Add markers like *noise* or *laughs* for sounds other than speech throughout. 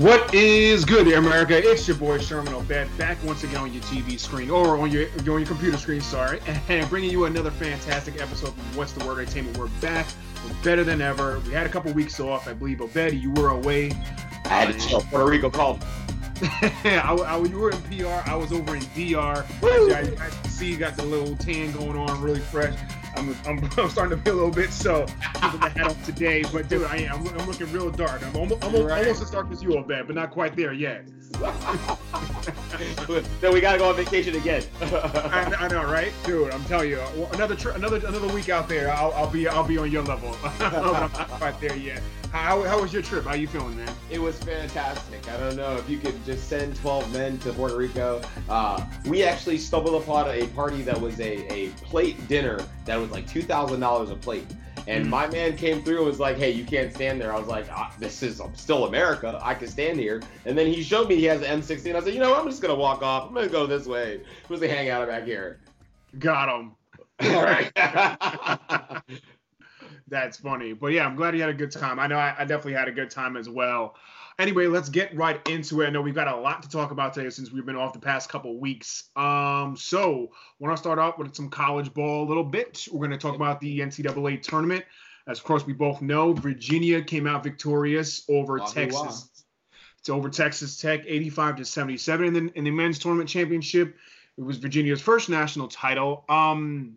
What is good, America? It's your boy Sherman Obed back once again on your TV screen or on your on your computer screen. Sorry, *laughs* and bringing you another fantastic episode of What's the Word Entertainment. We're back. We're better than ever. We had a couple weeks off. I believe Obed, you were away. I had to um, chill. Puerto Rico called. *laughs* I, I, you were in PR. I was over in DR. I see you got the little tan going on, really fresh. I'm, I'm, I'm starting to feel a little bit, so keeping the hat on today. But dude, I am. I'm, I'm looking real dark. I'm almost, almost, Right. almost as dark as you, Obed, but not quite there yet. *laughs* then we gotta go on vacation again. I, I know, right, dude? I'm telling you, another tri- another another week out there, I'll, I'll be I'll be on your level. *laughs* I'm not quite there yet. How, how was your trip? How you feeling, man? it was fantastic. I don't know if you could just send 12 men to Puerto Rico. Uh, we actually stumbled upon a party that was a, a plate dinner that was like $2,000 a plate. And my man came through and was like, hey, you can't stand there. I was like, ah, this is still America. I can stand here. And then he showed me he has an M16. I said, you know, what? I'm just going to walk off. I'm going to go this way. Who's the hangout back here? Got him. *laughs* All right. *laughs* That's funny. But yeah, I'm glad you had a good time. I know I, I definitely had a good time as well. Anyway, let's get right into it. I know we've got a lot to talk about today since we've been off the past couple weeks. Um, so want to start off with some college ball a little bit. We're going to talk about the NCAA tournament. As of course we both know, Virginia came out victorious over Wahoo Texas. It's over Texas Tech, 85 to 77 in the, in the men's tournament championship. It was Virginia's first national title. Um,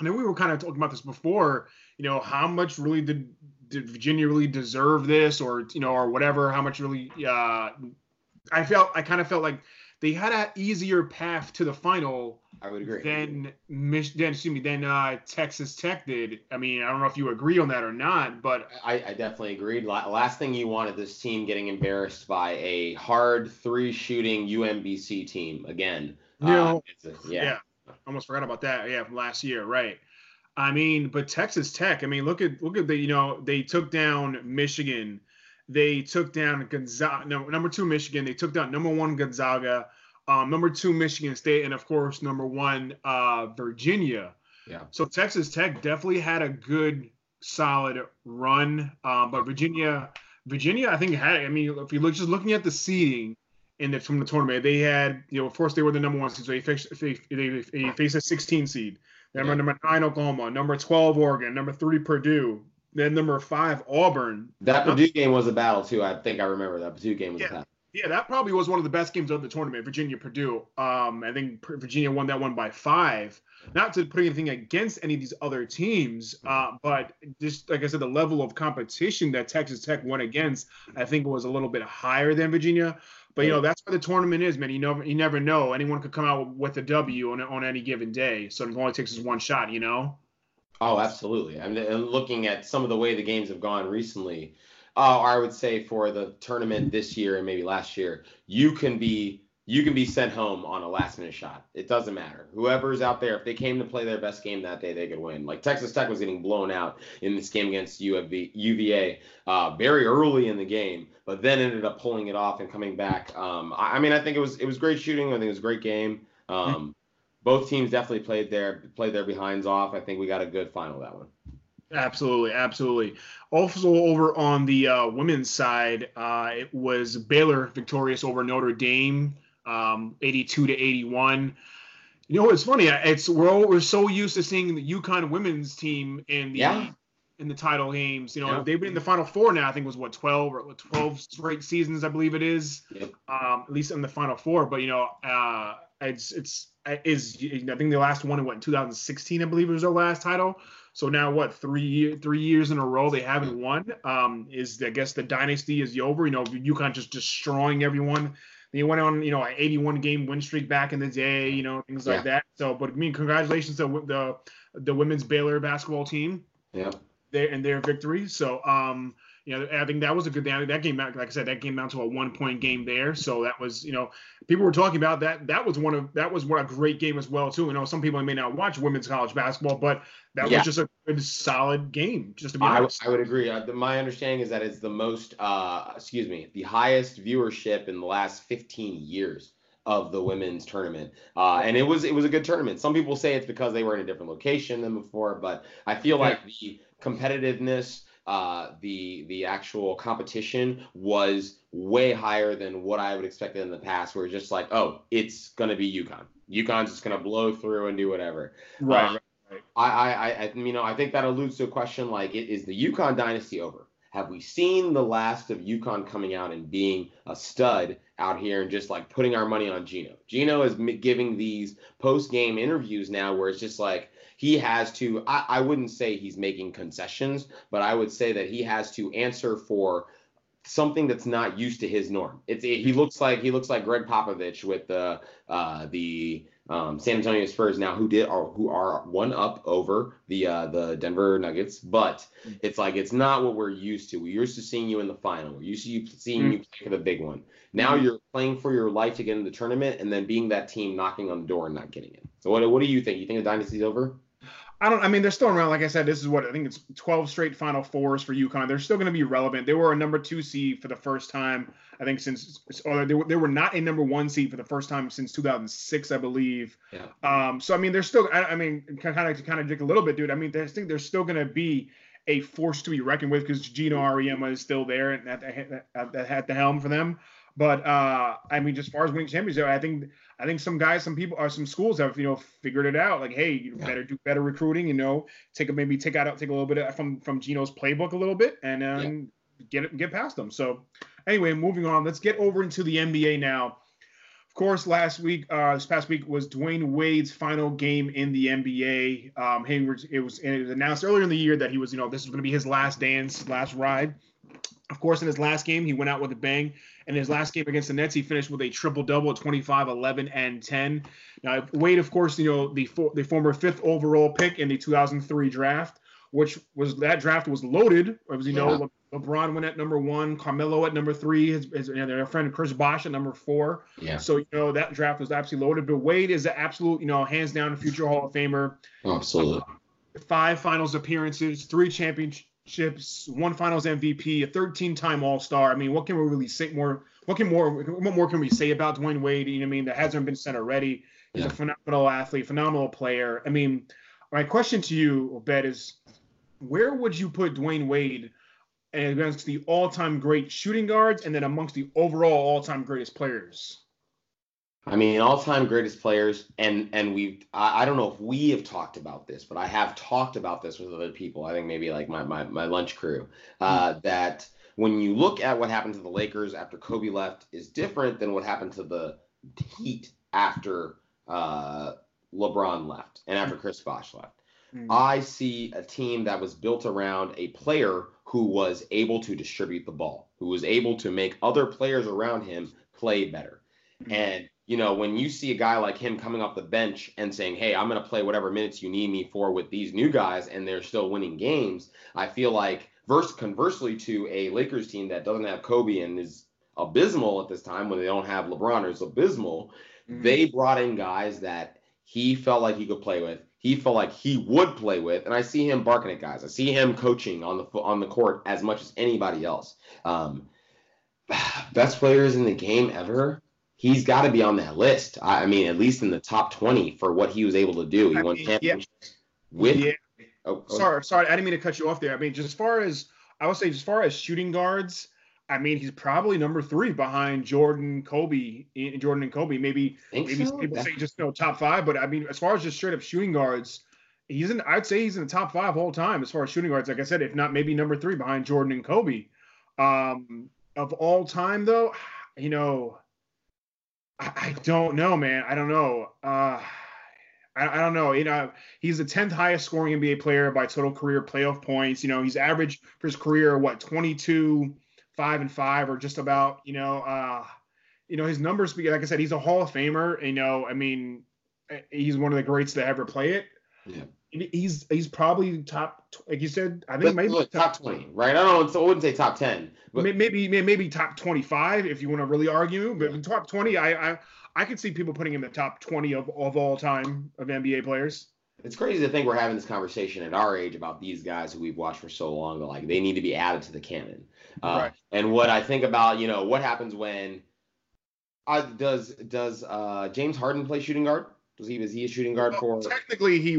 I know we were kind of talking about this before. You know, how much really did did Virginia really deserve this, or you know, or whatever? How much really? Uh, I felt I kind of felt like they had an easier path to the final I would agree. than Mich- than excuse me than uh, Texas Tech did. I mean, I don't know if you agree on that or not, but I, I definitely agreed. Last thing you wanted this team getting embarrassed by a hard three shooting UMBC team again. No. Uh, a- yeah. almost forgot about that. Yeah, from last year, right? I mean, but Texas Tech. I mean, look at look at the you know they took down Michigan, they took down Gonzaga. No, number two Michigan. They took down number one Gonzaga, um, number two Michigan State, and of course number one uh, Virginia. Yeah. So Texas Tech definitely had a good, solid run, um, but Virginia, Virginia, I think had. I mean, if you look just looking at the seeding in the from the tournament, they had you know, of course they were the number one seed, so they faced they, they, they faced a 16 seed. Number Yeah. number nine Oklahoma, number 12 Oregon, number three Purdue, then number five Auburn. That Purdue game was a battle too. I think I remember that Purdue game was Yeah. a battle. Yeah, that probably was one of the best games of the tournament. Virginia Purdue. Um, I think Virginia won that one by five. Not to put anything against any of these other teams, uh, but just like I said, the level of competition that Texas Tech went against, I think was a little bit higher than Virginia. But you know that's where the tournament is, man. You know, you never know. Anyone could come out with a W on on any given day. So it only takes us one shot, you know. Oh, absolutely. I mean, and looking at some of the way the games have gone recently, uh, I would say for the tournament this year and maybe last year, you can be you can be sent home on a last minute shot. It doesn't matter. Whoever's out there, if they came to play their best game that day, they could win. Like Texas Tech was getting blown out in this game against UV, UVA uh, very early in the game, but then ended up pulling it off and coming back. Um, I, I mean, I think it was it was great shooting. I think it was a great game. Um, both teams definitely played their played their behinds off. I think we got a good final that one. Absolutely, absolutely. Also, over on the uh, women's side, uh, it was Baylor victorious over Notre Dame, um, 82 to 81. You know, it's funny. It's we're all, we're so used to seeing the UConn women's team in the Yeah. in the title games. You know, Yeah. they've been in the Final Four now. I think it was what 12 or 12 straight seasons, I believe it is. Yep. Um, at least in the Final Four. But you know, uh, it's it's is I think the last one in what in 2016, I believe, was their last title. So now what three three years in a row they haven't won. Um, is I guess the dynasty is over. You know, UConn just destroying everyone. They went on, you know, an 81 game win streak back in the day, you know, things like that. So, but I mean, congratulations to the the women's Baylor basketball team Yeah. their and their victory. So um, you know, I think that was a good day. That game, like I said, that came down to a one point game there. So that was, you know, people were talking about that. That was one of that was what a great game as well too. You know, some people may not watch women's college basketball, but that Yeah. was just a good solid game. Just to be I. I would agree. Uh, the, my understanding is that it's the most, uh, excuse me, the highest viewership in the last 15 years of the women's tournament. Uh, and it was it was a good tournament. Some people say it's because they were in a different location than before, but I feel like the competitiveness uh, the the actual competition was way higher than what I would expect in the past. Where it's just like, oh, it's gonna be UConn. UConn's just gonna blow through and do whatever. Right. I, I, I, you know, I think that alludes to a question like, is the UConn dynasty over? Have we seen the last of UConn coming out and being a stud out here and just like putting our money on Geno? Geno is giving these post game interviews now where it's just like he has to, I, I wouldn't say he's making concessions, but I would say that he has to answer for something that's not used to his norm. It's it, he looks like he looks like Gregg Popovich with the uh, the um, San Antonio Spurs now, who did are who are one up over the uh, the Denver Nuggets, but it's like it's not what we're used to. We're used to seeing you in the final. We're used to you seeing mm-hmm. you play for the big one. Now mm-hmm. you're playing for your life to get in the tournament, and then being that team knocking on the door and not getting it. So what what do you think? You think the dynasty's over? I don't. I mean, they're still around. Like I said, this is what I think it's 12 straight Final Fours for UConn. They're still going to be relevant. They were a number two seed for the first time, I think, since or they were, they were not a number one seed for the first time since 2006, I believe. Yeah. Um. So I mean, they're still. I, I mean, kind of to kind of dig a little bit, dude. I mean, I think they're still going to be a force to be reckoned with because Geno Auriemma is still there and at the, at the helm for them. But uh, I mean, just as far as winning championships, I think I think some guys, some people, or some schools have you know figured it out. Like, hey, you yeah. better do better recruiting. You know, take a maybe take out take a little bit from from Geno's playbook a little bit, and then yeah. get it get past them. So anyway, moving on. Let's get over into the NBA now. Of course, last week, uh, this past week was Dwyane Wade's final game in the NBA. Um, he it was it was announced earlier in the year that he was, you know, this was going to be his last dance, last ride. Of course, in his last game, he went out with a bang. And his last game against the Nets, he finished with a triple double at 25, 11, and 10. Now, Wade, of course, you know, the, for, the former fifth overall pick in the 2003 draft, which was that draft was loaded. As you know, Le, LeBron went at number one, Carmelo at number three, his, his their friend Chris Bosh at number four. Yeah. So, you know, that draft was absolutely loaded. But Wade is an absolute, you know, hands down future Hall of Famer. Absolutely. Uh, five finals appearances, three championships championships, one Finals MVP, a 13-time All-Star. I mean, what can we really say more? What can more? What more can we say about Dwyane Wade? You know, I mean, that hasn't been said already. He's yeah. a phenomenal athlete, phenomenal player. I mean, my question to you, Obed, is where would you put Dwyane Wade against the all-time great shooting guards, and then amongst the overall all-time greatest players? I mean, all-time greatest players, and and we've I, I, don't know if we have talked about this, but I have talked about this with other people. I think maybe like my my, my lunch crew uh, mm-hmm. that when you look at what happened to the Lakers after Kobe left is different than what happened to the Heat after uh, LeBron left and after Chris Bosh left. Mm-hmm. I see a team that was built around a player who was able to distribute the ball, who was able to make other players around him play better. Mm-hmm. And you know, when you see a guy like him coming off the bench and saying, "Hey, I'm going to play whatever minutes you need me for with these new guys," and they're still winning games, I feel like, verse conversely to a Lakers team that doesn't have Kobe and is abysmal at this time when they don't have LeBron or is abysmal, mm-hmm. they brought in guys that he felt like he could play with. He felt like he would play with, and I see him barking at guys. I see him coaching on the on the court as much as anybody else. Um, *sighs* best players in the game ever he's got to be on that list. I, mean, at least in the top 20 for what he was able to do. He I won mean, championships yeah. with. Yeah. Oh, sorry, sorry, I didn't mean to cut you off there. I mean, just as far as I would say, as far as shooting guards, I mean, he's probably number three behind Jordan, Kobe, Jordan and Kobe. Maybe maybe so? people say just you know top five, but I mean, as far as just straight up shooting guards, he's in. I'd say he's in the top five all time as far as shooting guards. Like I said, if not maybe number three behind Jordan and Kobe. Um, of all time, though, you know, I, don't know, man. I don't know. Uh, I, I, don't know. You know, he's the 10th highest scoring NBA player by total career playoff points. You know, he's averaged for his career what 22, five and five, or just about. You know, uh, you know his numbers. Like I said, he's a Hall of Famer. You know, I mean, he's one of the greats to ever play it. Yeah. He's he's probably top like you said i think maybe look, top, top 20 right? I don't know i wouldn't say top 10 but maybe maybe top 25 if you want to really argue but yeah. top 20 i i i could see people putting him in the top 20 of, of all time of nba players. It's crazy to think we're having this conversation at our age about these guys who we've watched for so long that like they need to be added to the canon. Uh, right. and what i think about you know what happens when uh, does does uh, james harden play shooting guard does he is he a shooting guard well, for technically he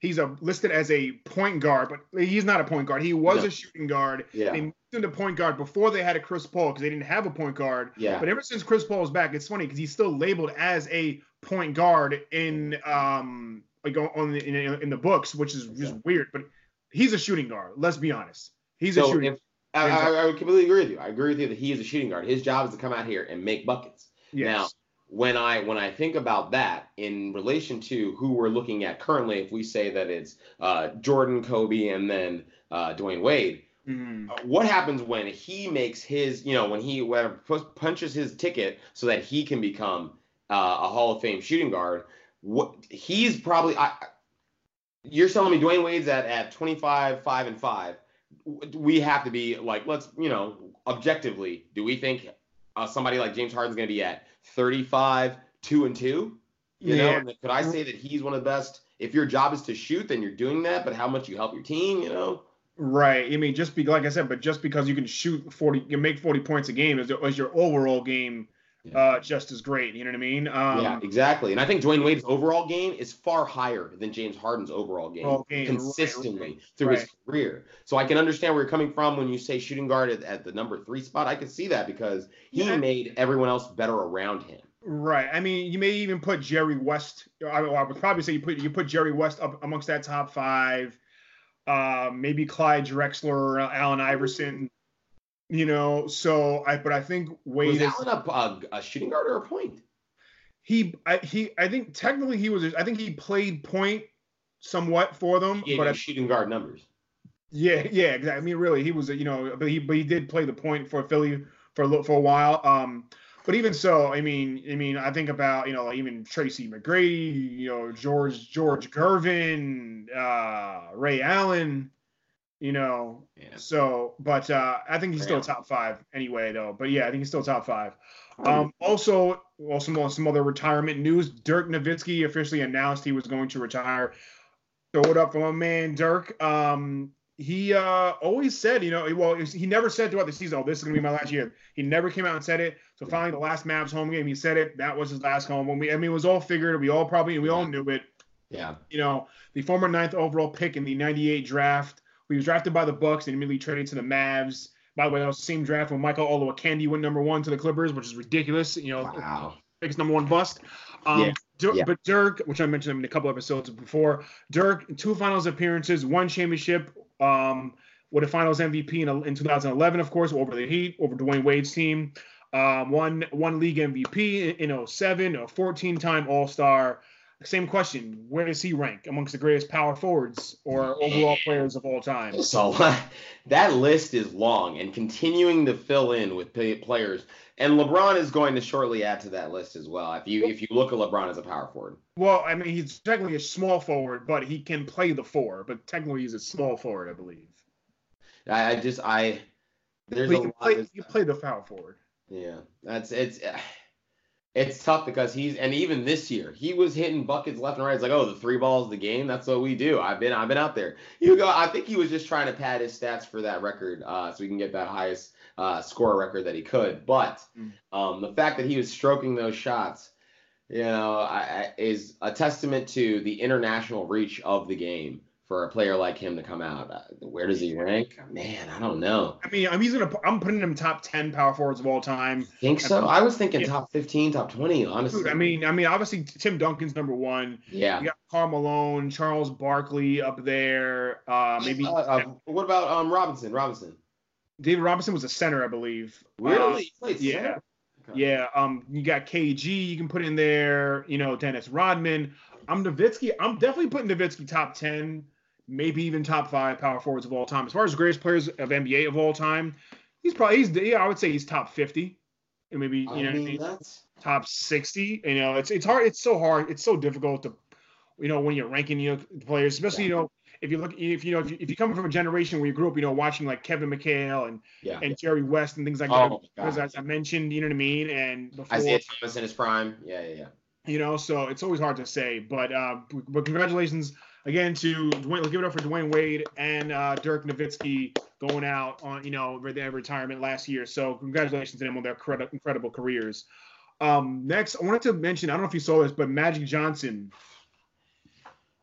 he's a listed as a point guard, but he's not a point guard. He was No. a shooting guard. Yeah. They moved him to point guard before they had a Chris Paul because they didn't have a point guard. Yeah. But ever since Chris Paul is back, it's funny because he's still labeled as a point guard in um like on the, in, in the books, which is just weird. But he's a shooting guard. Let's be honest. He's a shooting. if, I, I, I completely agree with you. I agree with you that he is a shooting guard. His job is to come out here and make buckets. yes. When I when I think about that in relation to who we're looking at currently, if we say that it's uh, Jordan, Kobe, and then uh, Dwyane Wade, uh, what happens when he makes his, you know, when he whatever, pu- punches his ticket so that he can become uh, a Hall of Fame shooting guard? What he's probably, I, I- you're telling me Dwyane Wade's at at 25, five and five. We have to be like, let's, you know, objectively, do we think uh, somebody like James Harden's going to be at 35, two and two? You know, Yeah. and could I say that he's one of the best? If your job is to shoot, then you're doing that. But how much you help your team, you know? Right. I mean, just be like I said, but just because you can shoot forty, you make forty points a game, is, is your overall game Yeah. uh, just as great? You know what I mean? Um, yeah, exactly. And I think Dwyane Wade's overall game is far higher than James Harden's overall game, Overall game, consistently right, through his career. So I can understand where you're coming from when you say shooting guard at, at the number three spot. I can see that because he Yeah. made everyone else better around him. Right. I mean, you may even put Jerry West. I, I would probably say you put you put Jerry West up amongst that top five. Uh, maybe Clyde Drexler, or Allen Iverson. You know, so I but I think Was Wade is Allen a, a, a shooting guard or a point? he I, he I think technically he was I think he played point somewhat for them, but I, shooting guard numbers. Yeah, yeah, exactly. I mean, really, he was, a, you know, but he but he did play the point for Philly for a little for a while. Um, but even so, I mean, I mean, I think about you know like even Tracy McGrady, you know, George George Gervin, uh, Ray Allen, you know. Yeah. So, but uh, I think he's still top five anyway, though. But yeah, I think he's still top five. Um, also, also some, some other retirement news. Dirk Nowitzki officially announced he was going to retire. Throw it up for my man Dirk. Um, he uh, always said, you know, well, he never said throughout the season, "Oh, this is gonna be my last year." He never came out and said it. So finally, the last Mavs home game, he said it. That was his last home. When we, I mean, it was all figured. We all probably, we all knew it Yeah. you know, the former ninth overall pick in the 98 draft. He was drafted by the Bucks and immediately traded to the Mavs. By the way, that was the same draft when Michael Olowokandi went number one to the Clippers, which is ridiculous. You know, Wow. biggest number one bust. Um, Yeah, yeah. But Dirk, which I mentioned in a couple episodes before, Dirk, two finals appearances, one championship um, with a finals MVP in, in 2011, of course, over the Heat, over Dwyane Wade's team. Um, one one league MVP in, in 07, a 14 time All Star. Same question: Where does he rank amongst the greatest power forwards or overall players of all time? *laughs* So *laughs* that list is long and continuing to fill in with players. And LeBron is going to shortly add to that list as well. If you if you look at LeBron as a power forward. Well, I mean, he's technically a small forward, but he can play the four. But technically, he's a small forward, I believe. I, I just I there's But a he lot. play, he play the power forward. Yeah, that's it's uh, it's tough because he's and even this year he was hitting buckets left and right. It's like oh the three balls the game. That's what we do. I've been I've been out there. You go. I think he was just trying to pad his stats for that record, uh, so he can get that highest uh, score record that he could. But Mm. um, the fact that he was stroking those shots, you know, I, I, is a testament to the international reach of the game for a player like him to come out. Uh, where does he rank? Man, I don't know. I mean, I'm he's gonna. I'm putting him top ten power forwards of all time. Think so? I was thinking Yeah. top 15, top 20, honestly. Dude, I mean, I mean, obviously Tim Duncan's number one. yeah. You got Karl Malone, Charles Barkley up there. Uh, maybe Uh, uh, what about um Robinson? Robinson. David Robinson was a center, I believe. Really? Uh, yeah. Okay. yeah. Um, you got KG. You can put in there. You know, Dennis Rodman. I'm Nowitzki. I'm definitely putting Nowitzki top ten, maybe even top five power forwards of all time. As far as greatest players of NBA of all time, he's probably he's yeah. I would say he's top fifty. And maybe you I know mean, that's top 60 you know it's it's hard it's so hard it's so difficult to you know when you're ranking you know players especially you know if you look if you know if you, if you come from a generation where you grew up you know watching like Kevin McHale and yeah. and Jerry West and things like Oh, that because as I mentioned you know what I mean and before Isaiah Thomas in his prime. Yeah, yeah, yeah. you know so it's always hard to say but uh but congratulations again to Dwyane let's give it up for Dwyane Wade and uh Dirk Nowitzki going out on you know their retirement last year so congratulations to them on their credi- incredible careers um next I wanted to mention I don't know if you saw this but Magic Johnson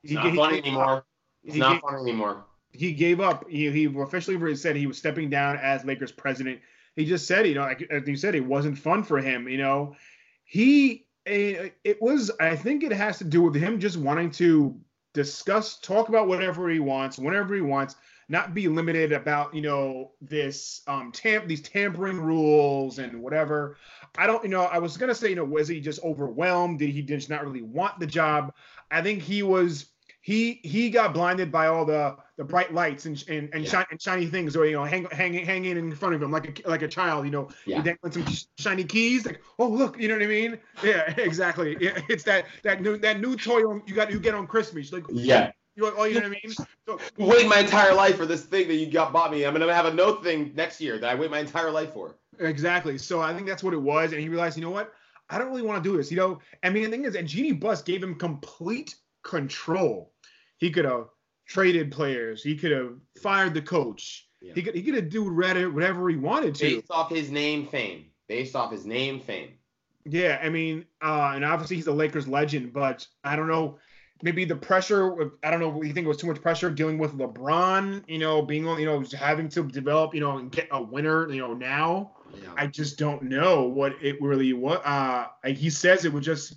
It's not he- fun he- anymore. It's he not gave- fun anymore. he gave up. He, he officially said he was stepping down as Lakers president. He just said, you know, like as you said, it wasn't fun for him. You know, he eh, it was. I think it has to do with him just wanting to discuss, talk about whatever he wants, whenever he wants, not be limited about you know this um tam- these tampering rules and whatever. I don't, you know, I was gonna say, you know, was he just overwhelmed? Did he just not really want the job? I think he was he he got blinded by all the the bright lights and and, and, Yeah. shiny, and shiny things or you know hang, hanging hanging in front of him like a like a child you know Yeah. dangling some shiny keys like oh look you know what I mean yeah *laughs* exactly Yeah, it's that that new that new toy you got you get on Christmas like Yeah. you know, oh you know what I mean so Wait my entire life for this thing that you got bought me. I'm gonna have a no thing next year that I wait my entire life for. Exactly. So I think that's what it was, and he realized, you know what? I don't really want to do this. You know, I mean, the thing is, and Jeanie Buss gave him complete control. He could have traded players. He could have fired the coach. Yeah. He could he could have do whatever whatever he wanted to. Based off his name, fame. Based off his name, fame. Yeah, I mean, uh, and obviously he's a Lakers legend, but I don't know. Maybe the pressure. I don't know. You think it was too much pressure dealing with LeBron? You know, being on. You know, having to develop. You know, and get a winner. You know, now. Yeah. I just don't know what it really was. Uh, he says it was just.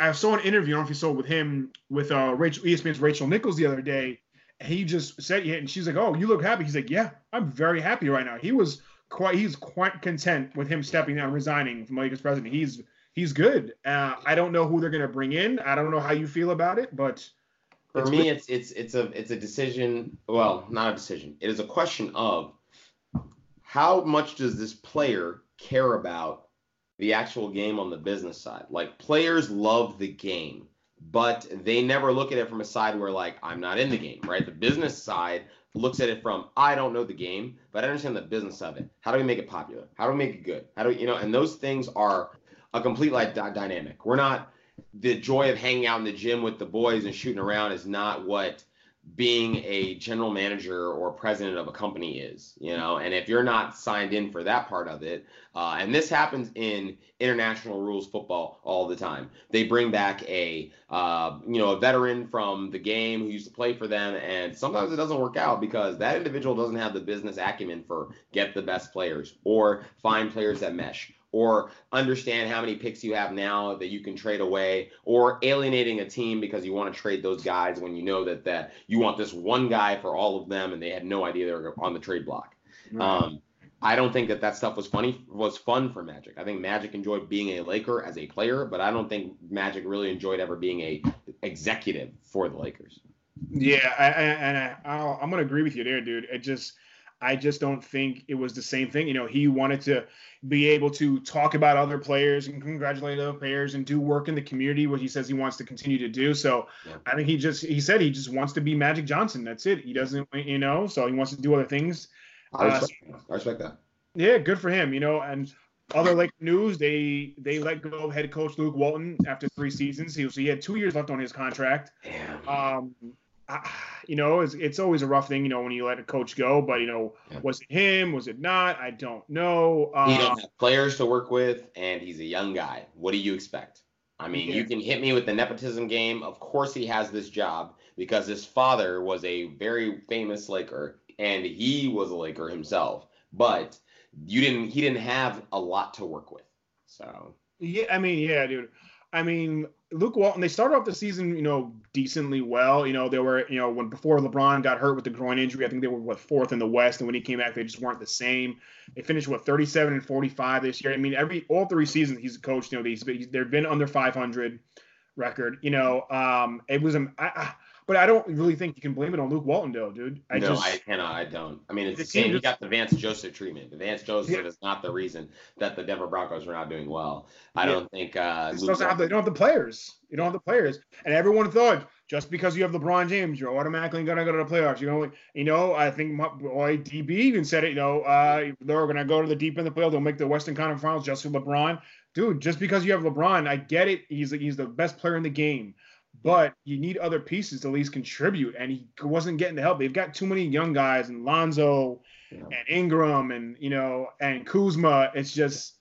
I saw an interview. I don't know if you saw it with him with uh, Rachel ESPN's Rachel Nichols the other day. He just said, yeah, and she's like, "Oh, you look happy." He's like, "Yeah, I'm very happy right now." He was quite. He's quite content with him stepping down, resigning from Lakers president. He's he's good. Uh, I don't know who they're gonna bring in. I don't know how you feel about it, but For it's me, good. it's it's it's a it's a decision. Well, not a decision. It is a question of how much does this player care about the actual game on the business side? Like players love the game, but they never look at it from a side where like I'm not in the game, right? The business side looks at it from I don't know the game, but I understand the business of it. How do we make it popular? How do we make it good? How do we, you know? And those things are a complete like dy- dynamic. We're not the joy of hanging out in the gym with the boys and shooting around is not what being a general manager or president of a company is, you know. And if you're not signed in for that part of it, uh, and this happens in international rules football all the time, they bring back a uh, you know a veteran from the game who used to play for them, and sometimes it doesn't work out because that individual doesn't have the business acumen for get the best players or find players that mesh or understand how many picks you have now that you can trade away, or alienating a team because you want to trade those guys when you know that that you want this one guy for all of them and they had no idea they were on the trade block. Um, I don't think that that stuff was funny was fun for Magic. I think Magic enjoyed being a Laker as a player, but I don't think Magic really enjoyed ever being a executive for the Lakers. Yeah, I, I, and I, I'll, I'm gonna agree with you there, dude. It just, I just don't think it was the same thing. You know, he wanted to be able to talk about other players and congratulate other players and do work in the community, what he says he wants to continue to do. So Yeah. I think he just, he said he just wants to be Magic Johnson. That's it. He doesn't, you know, so he wants to do other things. I Uh, respect, that. I respect that. Yeah, good for him. You know, and other like news, they they let go of head coach Luke Walton after three seasons. He was he had two years left on his contract. Um, you know, it's, it's always a rough thing, you know, when you let a coach go. But you know, Yeah. was it him? Was it not? I don't know. he Uh, don't have players to work with, and he's a young guy. What do you expect? I mean, Yeah. you can hit me with the nepotism game. Of course, he has this job because his father was a very famous Laker, and he was a Laker himself. But you didn't. He didn't have a lot to work with. So yeah, I mean, yeah, dude. I mean, Luke Walton. They started off the season, you know, decently well. You know, they were, you know, when before LeBron got hurt with the groin injury, I think they were what fourth in the West, and when he came back, they just weren't the same. They finished what 37 and 45 this year. I mean, every all three seasons he's coached, you know, these they've been under 500 record. You know, um, it was a, I, I, but I don't really think you can blame it on Luke Walton, though, dude. I no, just, I cannot. I don't. I mean, it's The the same. just- got the Vance Joseph treatment. The Vance Joseph Yeah. is not the reason that the Denver Broncos are not doing well. I Yeah. don't think. Uh, Luke have the, you don't have the players. You don't have the players. And everyone thought just because you have LeBron James, you're automatically gonna go to the playoffs. You know, you know. I think my boy DB even said it. You know, uh, they're gonna go to the deep end of the playoffs. They'll make the Western Conference Finals just for LeBron. Dude, just because you have LeBron, I get it. He's he's the best player in the game. But you need other pieces to at least contribute, and he wasn't getting the help. They've got too many young guys, and Lonzo, Yeah. and Ingram, and you know, and Kuzma. It's just,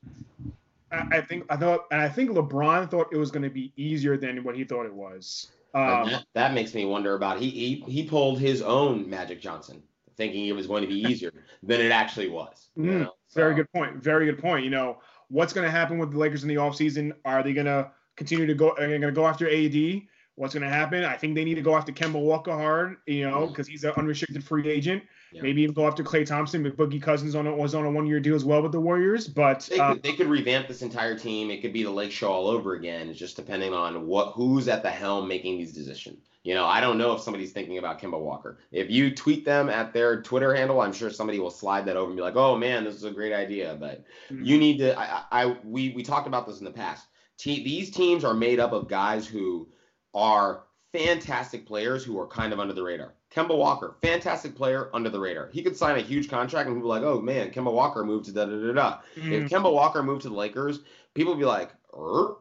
I, I think I thought, and I think LeBron thought it was going to be easier than what he thought it was. Um, that, that, makes me wonder about he, he he pulled his own Magic Johnson, thinking it was going to be easier than it actually was. Mm, so. Very good point. Very good point. You know what's going to happen with the Lakers in the offseason? Are they going to continue to go? Are they going to go after AD? What's going to happen? I think they need to go after Kemba Walker hard, you know, because mm. he's an unrestricted free agent. Yeah. Maybe even go after Klay Thompson, but Boogie Cousins on a, was on a one year deal as well with the Warriors. But they, uh, could, they could revamp this entire team. It could be the Lake Show all over again. It's just depending on what who's at the helm making these decisions. You know, I don't know if somebody's thinking about Kemba Walker. If you tweet them at their Twitter handle, I'm sure somebody will slide that over and be like, "Oh man, this is a great idea." But mm-hmm. you need to. I, I we we talked about this in the past. Te- these teams are made up of guys who are fantastic players who are kind of under the radar. Kemba Walker, fantastic player under the radar. He could sign a huge contract and people like, oh man, Kemba Walker moved to da da da da. Mm. If Kemba Walker moved to the Lakers, people would be like, er?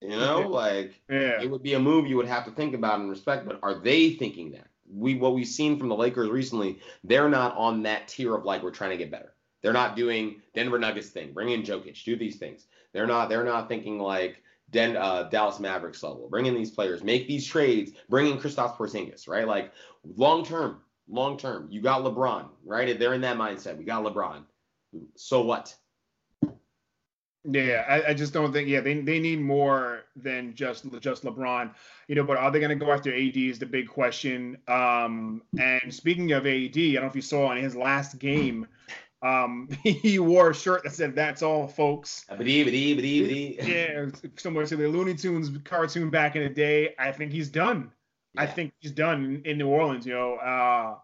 you know, like yeah. it would be a move you would have to think about and respect. But are they thinking that? We what we've seen from the Lakers recently, they're not on that tier of like we're trying to get better. They're not doing Denver Nuggets thing, bring in Jokic, do these things. They're not they're not thinking like Den, uh, Dallas Mavericks level. Bring in these players, make these trades, bring in Kristaps Porzingis, right? Like long term, long term. You got LeBron, right? They're in that mindset. We got LeBron. So what? Yeah, I, I, just don't think. Yeah, they, they need more than just just LeBron, you know. But are they going to go after AD? Is the big question. Um, and speaking of AD, I don't know if you saw in his last game, um, *laughs* he wore a shirt that said "That's all, folks." yeah, similar to the Looney Tunes cartoon back in the day. I think he's done. Yeah. I think he's done in, New Orleans. You know, uh,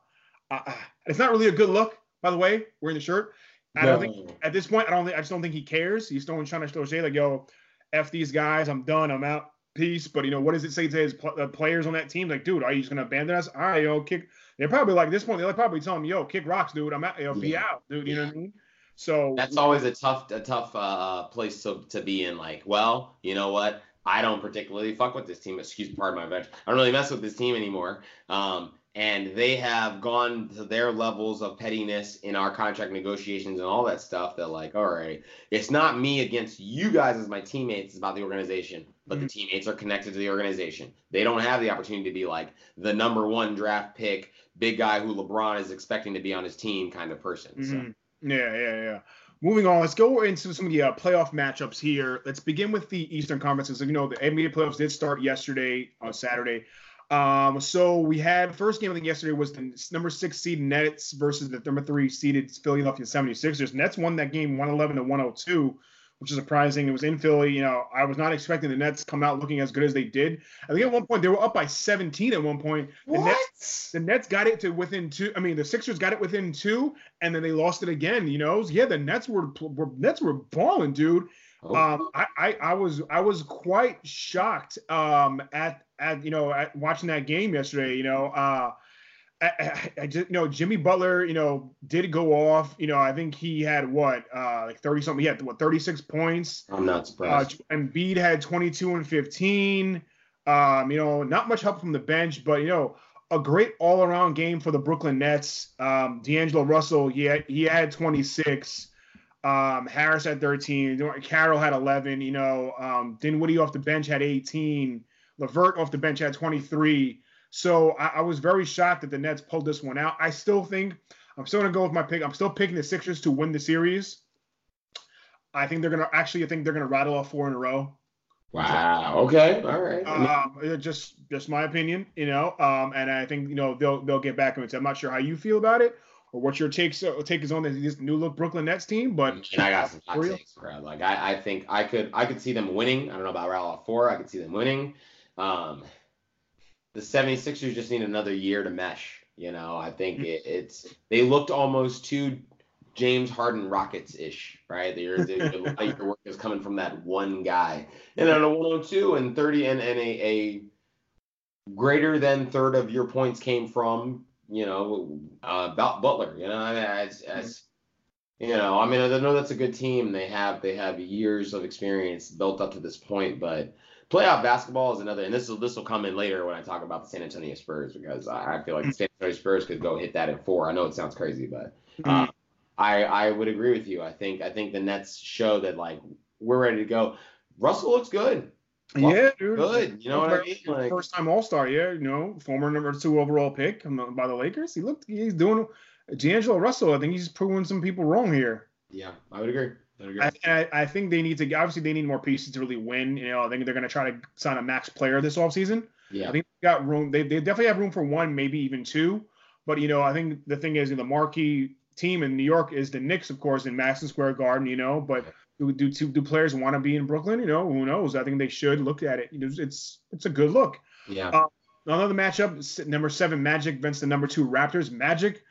uh, it's not really a good look, by the way, wearing the shirt. I don't think at this point. I don't think. I just don't think he cares. He's still trying to still say like, "Yo, f these guys. I'm done. I'm out. Peace." But you know, what does it say to his pl- uh, players on that team? Like, dude, are you just gonna abandon us? All right, yo, kick they're probably like this point. They're probably telling me, "Yo, kick rocks, dude. I'm out. You know, be out, dude." You know what I mean? So that's always a tough, a tough uh, place to, to be in. Like, well, you know what? I don't particularly fuck with this team. Excuse me. pardon my bench. I don't really mess with this team anymore. Um, and they have gone to their levels of pettiness in our contract negotiations and all that stuff that like all right it's not me against you guys as my teammates it's about the organization but mm-hmm. the teammates are connected to the organization they don't have the opportunity to be like the number one draft pick big guy who lebron is expecting to be on his team kind of person mm-hmm. so. yeah yeah yeah Moving on, let's go into some of the uh, playoff matchups here. Let's begin with the Eastern Conference. So, you know, the NBA playoffs did start yesterday on Saturday. Um, so we had first game I think yesterday was the number six seed Nets versus the number three seeded Philadelphia 76ers. Nets won that game 111 to 102, which is surprising. It was in Philly. You know, I was not expecting the Nets come out looking as good as they did. I think at one point they were up by 17 at one point. The what? Nets, the Nets got it to within two. I mean, the Sixers got it within two, and then they lost it again. You know, yeah, the Nets were, were Nets were balling, dude. Oh. Um, I, I, I was I was quite shocked um, at at you know at watching that game yesterday. You know, uh, I, I, just you know Jimmy Butler you know did go off. You know, I think he had what uh, like thirty something. He had what thirty six points. I'm not surprised. Uh, and Embiid had twenty two and fifteen. Um, you know, not much help from the bench, but you know, a great all around game for the Brooklyn Nets. Um, D'Angelo Russell, he had, he had 26. Um, Harris had 13. Carroll had 11. You know, um, Dinwiddie off the bench had 18. LeVert off the bench had 23. So I, I, was very shocked that the Nets pulled this one out. I still think I'm still gonna go with my pick. I'm still picking the Sixers to win the series. I think they're gonna actually. I think they're gonna rattle off four in a row. Wow. Okay. All right. Um, just just my opinion, you know. Um, and I think you know they'll they'll get back into it. I'm not sure how you feel about it or what your take take is on this new look Brooklyn Nets team. But and I got some hot takes, bro. Like I, I think I could I could see them winning. I don't know about Raul four. I could see them winning. Um, the 76ers just need another year to mesh. You know, I think mm-hmm. it, it's they looked almost too James Harden Rockets ish, right? Your, *laughs* your work is coming from that one guy. And on a 102 and 30 and, and a, a greater than third of your points came from you know, uh, Butler. You know, I as as you know, I mean, I know that's a good team. They have they have years of experience built up to this point, but playoff basketball is another. And this will this will come in later when I talk about the San Antonio Spurs because I, feel like the San Antonio Spurs could go hit that at four. I know it sounds crazy, but uh, I I would agree with you. I think I think the Nets show that like we're ready to go. Russell looks good. Well, yeah, dude. Good. You know what I mean? Like, first time All Star. Yeah, you know, former number two overall pick um, by the Lakers. He looked. He's doing. D'Angelo Russell. I think he's proving some people wrong here. Yeah, I would agree. I, I, I, think they need to obviously they need more pieces to really win. You know, I think they're going to try to sign a max player this offseason. Yeah. I think they got room. They, they definitely have room for one, maybe even two. But you know, I think the thing is, the marquee team in New York is the Knicks, of course, in Madison Square Garden. You know, but do do, do, players want to be in Brooklyn? You know, who knows? I think they should look at it. You know, it's it's a good look. Yeah. Uh, another matchup: number seven Magic against the number two Raptors. Magic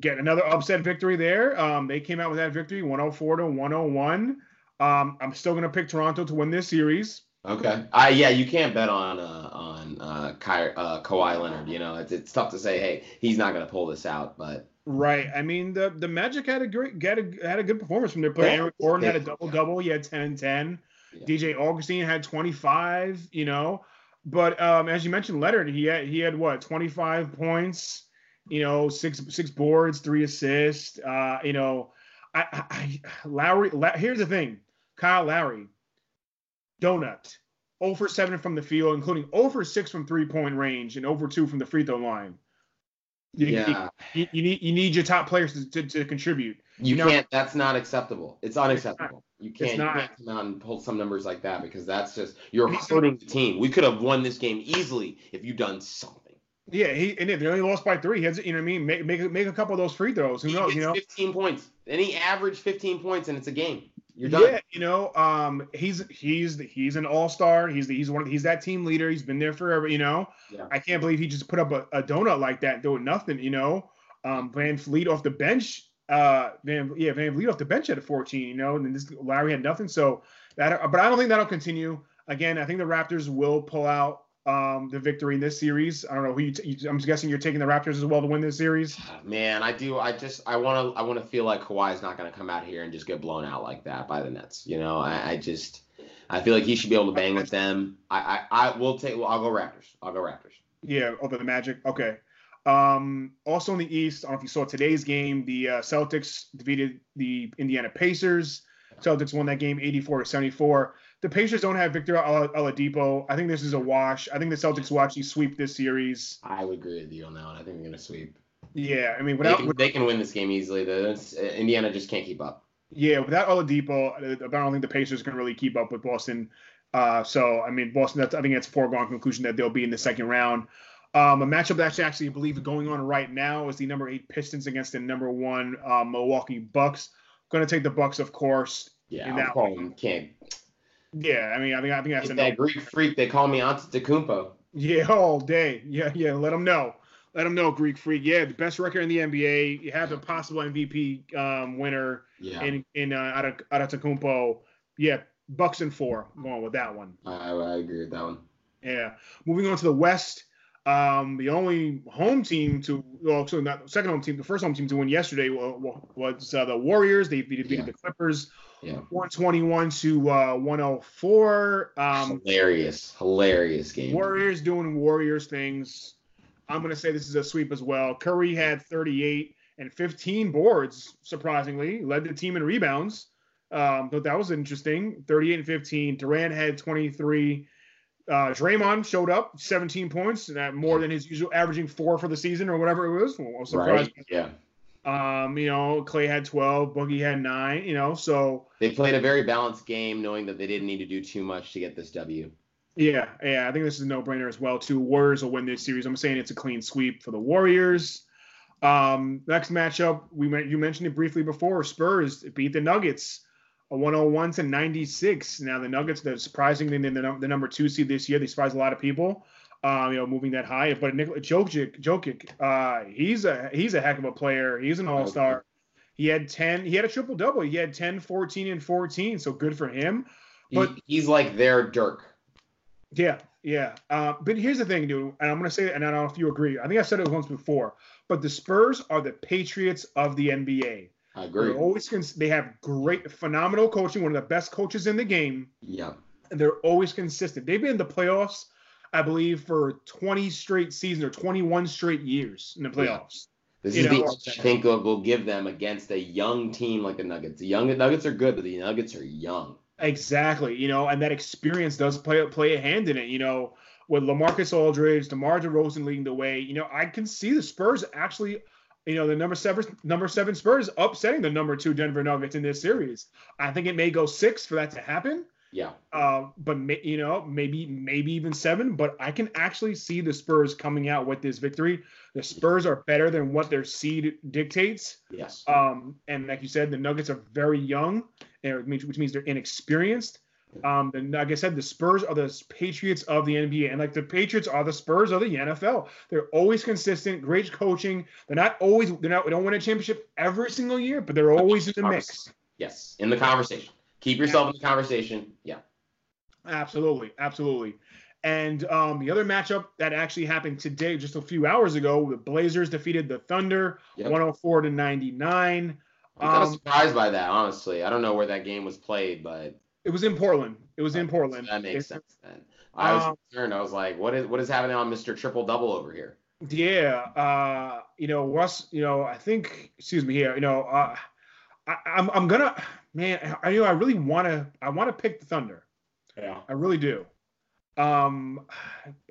get another upset victory there. Um, they came out with that victory, 104 to 101. Um, I'm still gonna pick Toronto to win this series. Okay. Uh, yeah, you can't bet on uh, on uh, Ky- uh, Kawhi Leonard. You know, it's, it's tough to say, hey, he's not gonna pull this out, but. Right. I mean, the the Magic had a great had a, had a good performance from their player. Yeah. Aaron Gordon had a double double. He had 10 and 10. Yeah. D.J. Augustin had 25. You know, but um, as you mentioned, Leonard, he had he had what 25 points. You know, six six boards, three assists. Uh, you know, I, I I Lowry. Here's the thing Kyle Lowry, donut. 0 for 7 from the field, including 0 for 6 from three point range and over 2 from the free throw line. You, yeah. You, you, need you need your top players to, to, to contribute. You, you know, can't. That's not acceptable. It's unacceptable. It's you can't, you can't come out and pull some numbers like that because that's just you're hurting the team. We could have won this game easily if you done something. Yeah, he and they only lost by three. He has, you know what I mean? Make make, make a couple of those free throws. Who knows? You know, 15 points. Any average 15 points and it's a game. You're done. Yeah, you know, um, he's he's he's an all star. He's the, he's one of, he's that team leader. He's been there forever. You know, yeah. I can't believe he just put up a, a donut like that doing nothing. You know, um, VanVleet off the bench. Uh, Van yeah, VanVleet off the bench at a 14. You know, and then this Larry had nothing. So that, but I don't think that'll continue. Again, I think the Raptors will pull out um, the victory in this series. I don't know who you, t- you I'm guessing you're taking the Raptors as well to win this series. *sighs* Man, I do. I just I want to I want to feel like Kawhi's not going to come out here and just get blown out like that by the Nets. You know, I, I just I feel like he should be able to bang with them. I I, I will take. Well, I'll go Raptors. I'll go Raptors. Yeah, over the Magic. Okay. Um, also in the East, I don't know if you saw today's game. The uh, Celtics defeated the Indiana Pacers. Celtics won that game 84 to 74 the Pacers don't have Victor Oladipo. I think this is a wash. I think the Celtics will actually sweep this series. I would agree with you on that one. I think they're going to sweep. Yeah, I mean, without they can, they can win this game easily. The uh, Indiana just can't keep up. Yeah, without Oladipo, I don't think the Pacers can really keep up with Boston. Uh, so I mean, Boston. That's, I think that's a foregone conclusion that they'll be in the second round. Um, a matchup that's actually, I believe, going on right now is the number eight Pistons against the number one uh, Milwaukee Bucks. Going to take the Bucks, of course. Yeah, in that I'm can't yeah, I mean, I think I think that's that no- Greek freak. They call me Antetokounmpo. Yeah, all day. Yeah, yeah. Let them know. Let them know, Greek freak. Yeah, the best record in the NBA. You have a possible MVP um, winner yeah. in in uh, Antetokounmpo. Yeah, Bucks and four. I'm going with that one. I, I agree with that one. Yeah. Moving on to the West. Um, the only home team to, well, so not second home team, the first home team to win yesterday was, was uh, the Warriors. They beat, yeah. the Clippers yeah. 121 to uh, 104. Um, hilarious, hilarious game. Warriors doing Warriors things. I'm going to say this is a sweep as well. Curry had 38 and 15 boards, surprisingly, led the team in rebounds. Um, but that was interesting. 38 and 15. Durant had 23. Uh, Draymond showed up, 17 points, that more than his usual, averaging four for the season or whatever it was. was right. Yeah. Um, you know, Klay had 12, Boogie had nine, you know, so they played a very balanced game, knowing that they didn't need to do too much to get this W. Yeah, yeah, I think this is a no-brainer as well. Too, Warriors will win this series. I'm saying it's a clean sweep for the Warriors. Um, next matchup, we you mentioned it briefly before. Spurs beat the Nuggets, a 101 to 96. Now the Nuggets, they're surprisingly the, the, the number two seed this year. They surprised a lot of people um, you know, moving that high. But Nikola Jokic, Jokic, uh, he's a he's a heck of a player. He's an all star. He had 10, he had a triple double. He had 10, 14, and 14. So good for him. But he, he's like their Dirk. Yeah, yeah. Uh, but here's the thing, dude, and I'm gonna say it, and I don't know if you agree. I think I said it once before, but the Spurs are the Patriots of the NBA. I agree. They're always cons- they have great, phenomenal coaching, one of the best coaches in the game. Yeah. And they're always consistent. They've been in the playoffs I believe, for 20 straight seasons or 21 straight years in the playoffs. This you is know, the I think will give them against a young team like the Nuggets. The young Nuggets are good, but the Nuggets are young. Exactly. You know, and that experience does play play a hand in it. You know, with Lamarcus Aldridge, DeMar DeRozan leading the way. You know, I can see the Spurs actually. You know, the number seven number seven Spurs upsetting the number two Denver Nuggets in this series. I think it may go six for that to happen. Yeah. Uh, but may, you know, maybe maybe even seven. But I can actually see the Spurs coming out with this victory. The Spurs are better than what their seed dictates. Yes. Um, and like you said, the Nuggets are very young, and which means they're inexperienced. Um, and like I said, the Spurs are the Patriots of the NBA, and like the Patriots are the Spurs of the NFL. They're always consistent, great coaching. They're not always they're not they don't win a championship every single year, but they're always in the mix. Yes, in the conversation. Keep yourself in the conversation. Yeah. Absolutely, absolutely. And um, the other matchup that actually happened today, just a few hours ago, the Blazers defeated the Thunder, yep. 104 to 99. I'm kind of um, surprised by that, honestly. I don't know where that game was played, but it was in Portland. It was in Portland. That makes sense then. I was um, concerned. I was like, what is what is happening on Mr. Triple Double over here? Yeah, uh, you know, Russ. You know, I think. Excuse me here. You know, uh, I, I'm I'm gonna man. I you know I really want to I want to pick the Thunder. Yeah, I really do. Um,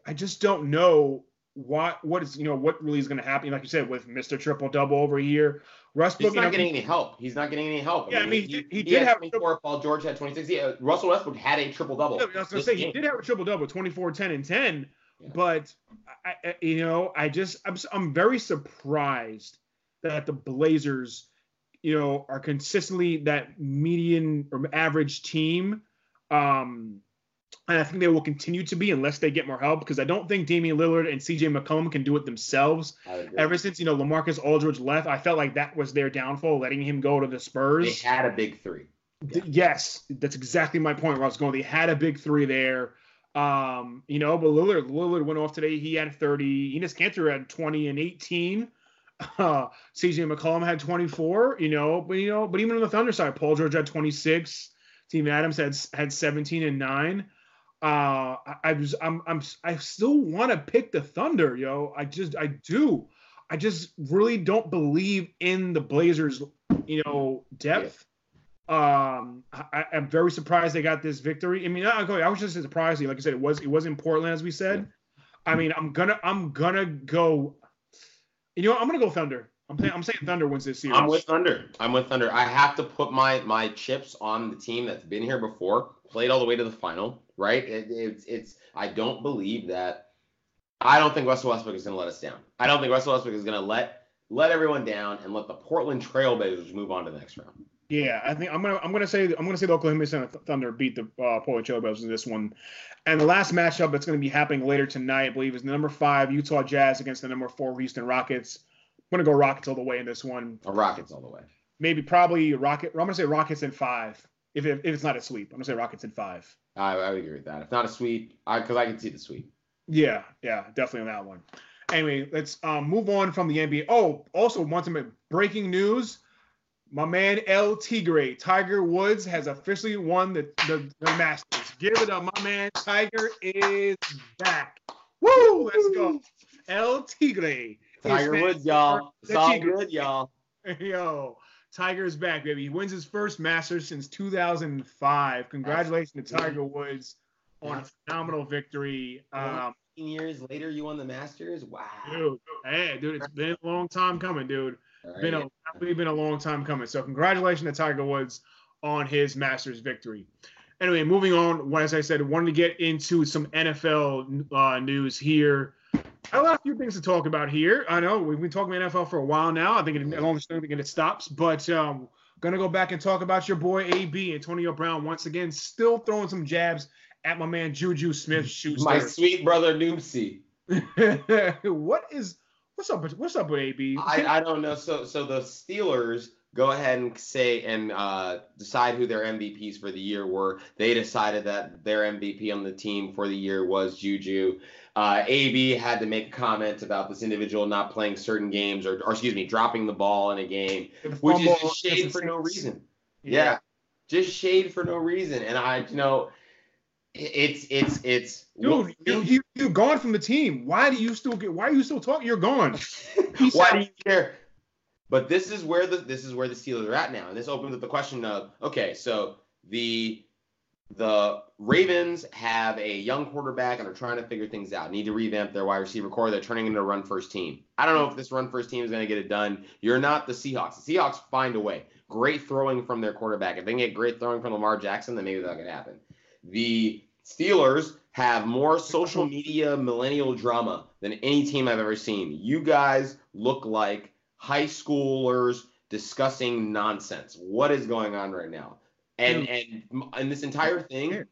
I just don't know what what is you know what really is going to happen. Like you said, with Mr. Triple Double over here, Westbrook. He's not getting any help. He's not getting any help. Yeah, I mean, mean he, he, he, did have 24. Paul George had 26. Yeah, Russell Westbrook had a triple double. Yeah, I was going to say game. he did have a triple double, 24, 10, and 10. Yeah. But I, I, you know, I just I'm I'm very surprised that the Blazers, you know, are consistently that median or average team. Um, and I think they will continue to be unless they get more help because I don't think Damian Lillard and CJ McCollum can do it themselves. Ever since you know LaMarcus Aldridge left, I felt like that was their downfall, letting him go to the Spurs. They had a big three. Yeah. Yes, that's exactly my point. Where I was going, they had a big three there. Um, you know, but Lillard Lillard went off today. He had 30. Enes Kanter had 20 and 18. *laughs* Uh, CJ McCollum had 24. You know, but you know, but even on the Thunder side, Paul George had 26. Team Adams had had 17 and nine. Uh, I, I was I'm I'm I still want to pick the Thunder, yo. I just I do. I just really don't believe in the Blazers, you know, depth. Yeah. Um, I, am very surprised they got this victory. I mean, I, I was just surprised. Like I said, it was it was in Portland, as we said. Yeah. I mean, I'm gonna I'm gonna go. You know, I'm gonna go Thunder. I'm I'm saying Thunder wins this series. I'm with Thunder. I'm with Thunder. I have to put my my chips on the team that's been here before, played all the way to the final, right? It, it's it's I don't believe that. I don't think Russell Westbrook is going to let us down. I don't think Russell Westbrook is going to let let everyone down and let the Portland Trailblazers move on to the next round. Yeah, I think I'm gonna I'm gonna say I'm gonna say the Oklahoma City Thunder beat the uh, Portland Trailblazers in this one, and the last matchup that's going to be happening later tonight, I believe, is the number five Utah Jazz against the number four Houston Rockets. I'm gonna go Rockets all the way in this one. A Rockets all the way. Maybe probably Rocket. I'm gonna say Rockets in five. If, if, if it's not a sweep, I'm gonna say Rockets in five. I, I would agree with that. If not a sweep, I because I can see the sweep. Yeah, yeah, definitely on that one. Anyway, let's um, move on from the NBA. Oh, also to make breaking news. My man El Tigre, Tiger Woods, has officially won the, the, the Masters. Give it up, my man. Tiger is back. Woo! Let's go. El Tigre Tiger Woods, y'all. It's all good, y'all. *laughs* Yo, Tiger's back, baby. He wins his first Masters since 2005. Congratulations to Tiger Woods on a phenomenal victory. Um, years later, you won the Masters. Wow. Dude, hey, dude, it's been a long time coming, dude. Been a really been a long time coming. So congratulations to Tiger Woods on his Masters victory. Anyway, moving on. As I said, wanted to get into some NFL uh, news here. I have a few things to talk about here. I know we've been talking about NFL for a while now. I think it, I don't think it stops, but um, gonna go back and talk about your boy AB Antonio Brown once again, still throwing some jabs at my man Juju Smith Schuster. My sweet brother Noopsy. *laughs* what is what's up? What's up with AB? I, I don't know. So so the Steelers go ahead and say and uh, decide who their MVPs for the year were. They decided that their MVP on the team for the year was Juju. Uh, AB had to make a comment about this individual not playing certain games or, or excuse me, dropping the ball in a game, which is just shade for no reason. Yeah. yeah. just shade for no reason. And I, you know, it's it's it's dude, you, you you gone from the team. Why do you still get? Why are you still talking? You're gone. *laughs* why do you care? But this is where the this is where the Steelers are at now, and this opens up the question of okay, so the the Ravens have a young quarterback and are trying to figure things out. Need to revamp their wide receiver core. They're turning into a run first team. I don't know if this run first team is going to get it done. You're not the Seahawks. The Seahawks find a way. Great throwing from their quarterback. If they can get great throwing from Lamar Jackson, then maybe that could happen. The Steelers have more social media millennial drama than any team I've ever seen. You guys look like high schoolers discussing nonsense. What is going on right now? And and and this entire thing,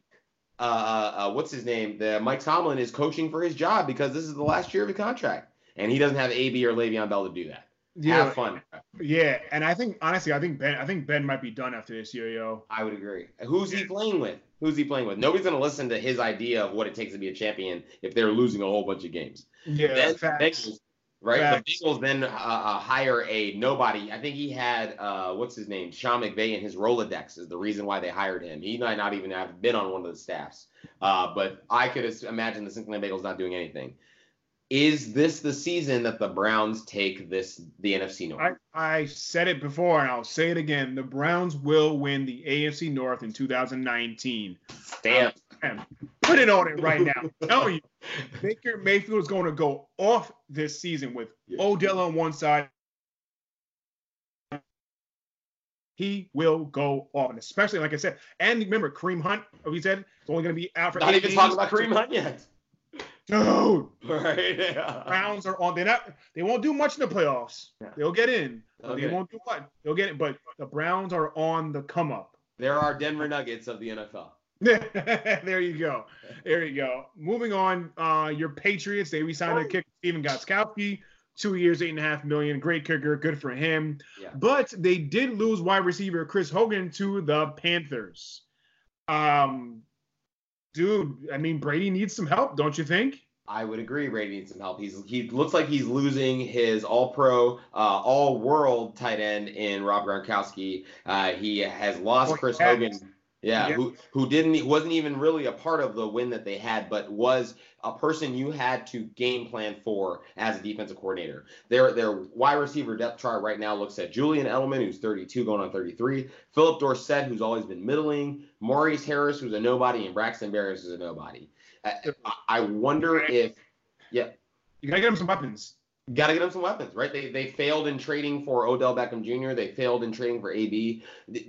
uh, uh, uh, what's his name? The Mike Tomlin is coaching for his job because this is the last year of his contract, and he doesn't have AB or Le'Veon Bell to do that. Yeah, Have fun. Yeah, and I think honestly, I think Ben, I think Ben might be done after this year, yo. I would agree. Who's he playing with? Who's he playing with? Nobody's gonna listen to his idea of what it takes to be a champion if they're losing a whole bunch of games. Yeah, then facts. Bengals, right? Facts. The Bengals then uh, uh, hire a nobody. I think he had uh, what's his name, Sean McVay in his Rolodex is the reason why they hired him. He might not even have been on one of the staffs, uh, but I could imagine the Cincinnati Bengals not doing anything. Is this the season that the Browns take this the NFC North? I, I said it before and I'll say it again. The Browns will win the AFC North in 2019. Damn. Man, Put it on it right now. Telling you, Baker Mayfield is going to go off this season with Yeah. Odell on one side. He will go off, and especially like I said, and remember Kareem Hunt. We said it's only going to be out for Not even games. talking about Kareem Hunt yet. Dude, *laughs* Right. Yeah. Browns are on. They're not. They won't do much in the playoffs. Yeah. They'll get in. They'll they won't do much. They'll get it. But the Browns are on the come up. There are Denver Nuggets of the NFL. *laughs* there you go. There you go. Moving on, uh, your Patriots, they re-signed their kicker Stephen Gostkowski, two years, eight and a half million. Great kicker, good for him. Yeah. But they did lose wide receiver Chris Hogan to the Panthers. Um, dude, I mean Brady needs some help, don't you think? I would agree. Brady needs some help. He's he looks like he's losing his All Pro, uh, All World tight end in Rob Gronkowski. Uh, he has lost Oh, Chris. Hogan. Yeah, Yeah. who who didn't wasn't even really a part of the win that they had, but was a person you had to game plan for as a defensive coordinator. Their their wide receiver depth chart right now looks at Julian Edelman, who's 32, going on 33, Phillip Dorsett, who's always been middling, Maurice Harris, who's a nobody, and Braxton Berrios, who's a nobody. I, I wonder if yeah, You gotta get him some weapons. Got to get them some weapons, right? They they failed in trading for Odell Beckham Jr. They failed in trading for AB.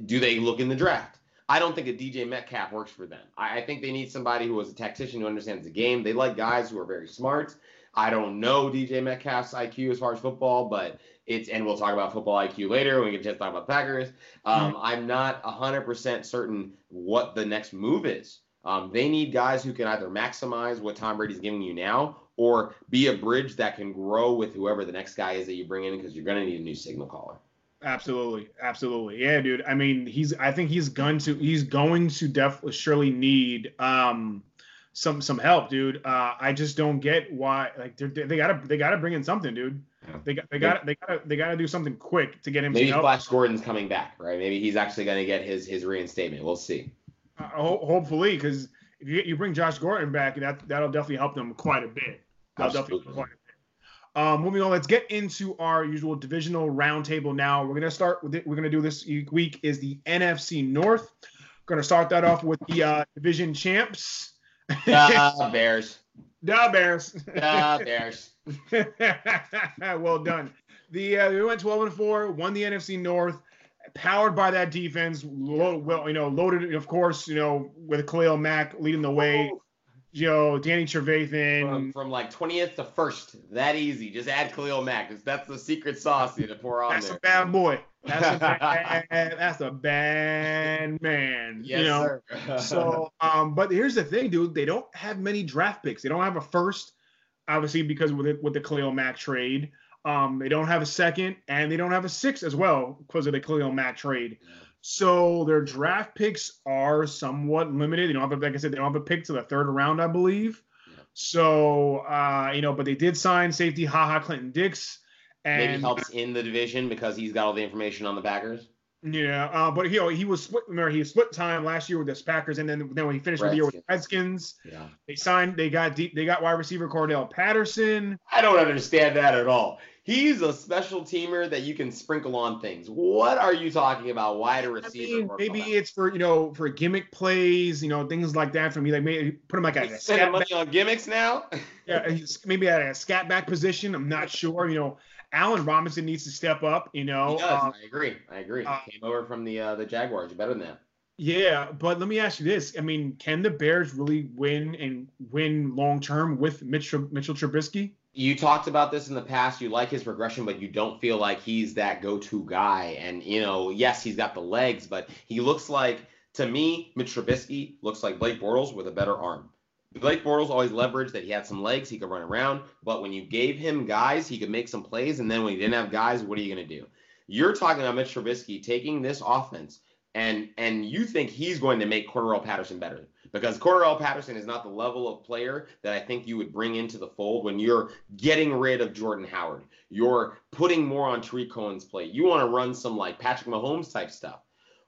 Do they look in the draft? I don't think a DJ Metcalf works for them. I, I think they need somebody who is a tactician who understands the game. They like guys who are very smart. I don't know DJ Metcalf's IQ as far as football, but it's and we'll talk about football IQ later when we get to talk about Packers. Um, I'm not 100% certain what the next move is. Um, they need guys who can either maximize what Tom Brady's giving you now or be a bridge that can grow with whoever the next guy is that you bring in because you're going to need a new signal caller. Absolutely, absolutely. Yeah, dude. I mean, he's. I think he's going to. He's going to definitely surely need um some some help, dude. Uh, I just don't get why. Like they're, they gotta they gotta bring in something, dude. Yeah. They got they got they got they got to do something quick to get him Maybe. Flash Gordon's coming back, right? Maybe he's actually going to get his his reinstatement. We'll see. Uh, ho- hopefully, because if you you bring Josh Gordon back, that that'll definitely help them quite a bit. That'll definitely Absolutely. quite a bit. Um, moving on, let's get into our usual divisional roundtable now. We're gonna start with it. We're gonna do this week is the NFC North. Gonna start that off with the uh, division champs, Ah, *laughs* Bears. the Bears. Ah, Bears. *laughs* well done. The uh, we went 12 and four, won the NFC North, powered by that defense. Lo- well, you know, loaded of course, you know, with Khalil Mack leading the way. You know, Danny Trevathan. From, from like 20th to first, that easy. Just add Khalil Mack. That's the secret sauce you to pour on That's there. a bad boy. That's a *laughs* bad, that's a bad man. yes, you know. sir. So, um, but here's the thing, dude. They don't have many draft picks. They don't have a first, obviously, because with it with the Khalil Mack trade. Um, they don't have a second, and they don't have a sixth as well because of the Khalil Mack trade. So their draft picks are somewhat limited. They don't have, like I said, they don't have a pick to the third round, I believe. Yeah. So, uh, you know, but they did sign safety Haha Clinton Dix, and Maybe helps in the division because he's got all the information on the Packers. Yeah, uh, but you know he was split. Remember, he split time last year with the Packers, and then then when he finished with the year with the Redskins, Yeah. they signed. They got deep. They got wide receiver Cordarrelle Patterson. I don't understand that at all. He's a special teamer that you can sprinkle on things. What are you talking about? Wide receiver? I mean, maybe it's for you know for gimmick plays, you know things like that. For me, like maybe put him like at a spending money back. on gimmicks now. *laughs* yeah, maybe at a scat back position. I'm not sure. You know, Allen Robinson needs to step up. You know, um, I agree. I agree. Uh, Came over from the uh, the Jaguars. you Better than that. Yeah, but let me ask you this: I mean, can the Bears really win and win long term with Mitchell Mitchell Trubisky? You talked about this in the past. You like his progression, but you don't feel like he's that go-to guy. And you know, yes, he's got the legs, but he looks like to me, Mitch Trubisky looks like Blake Bortles with a better arm. Blake Bortles always leveraged that he had some legs, he could run around, but when you gave him guys, he could make some plays. And then when he didn't have guys, what are you going to do? You're talking about Mitch Trubisky taking this offense, and and you think he's going to make Cordarrelle Patterson better because Cordarrelle Patterson is not the level of player that I think you would bring into the fold when you're getting rid of Jordan Howard. You're putting more on Tarik Cohen's plate. You want to run some like Patrick Mahomes type stuff.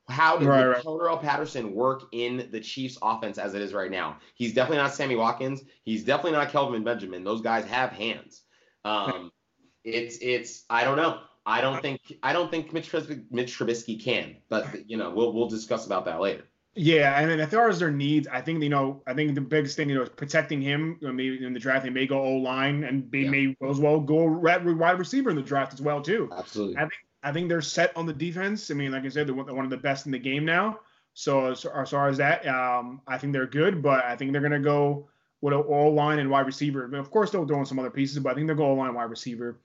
How did right, right. Patterson work in the Chiefs offense as it is right now? He's definitely not Sammy Watkins. He's definitely not Kelvin Benjamin. Those guys have hands. Um, *laughs* it's it's I don't know. I don't think I don't think Mitch Trubisky, Mitch Trubisky can, but you know we'll we'll discuss about that later. Yeah, and then as far as their needs, I think you know, I think the biggest thing you know is protecting him. You know, maybe in the draft they may go O line, and they yeah. may as well go wide receiver in the draft as well too. Absolutely. I think I think they're set on the defense. I mean, like I said, they're one of the best in the game now. So as, as far as that, um, I think they're good, but I think they're gonna go with an O line and wide receiver. I mean, of course, they'll throw in some other pieces, but I think they'll go O line wide receiver.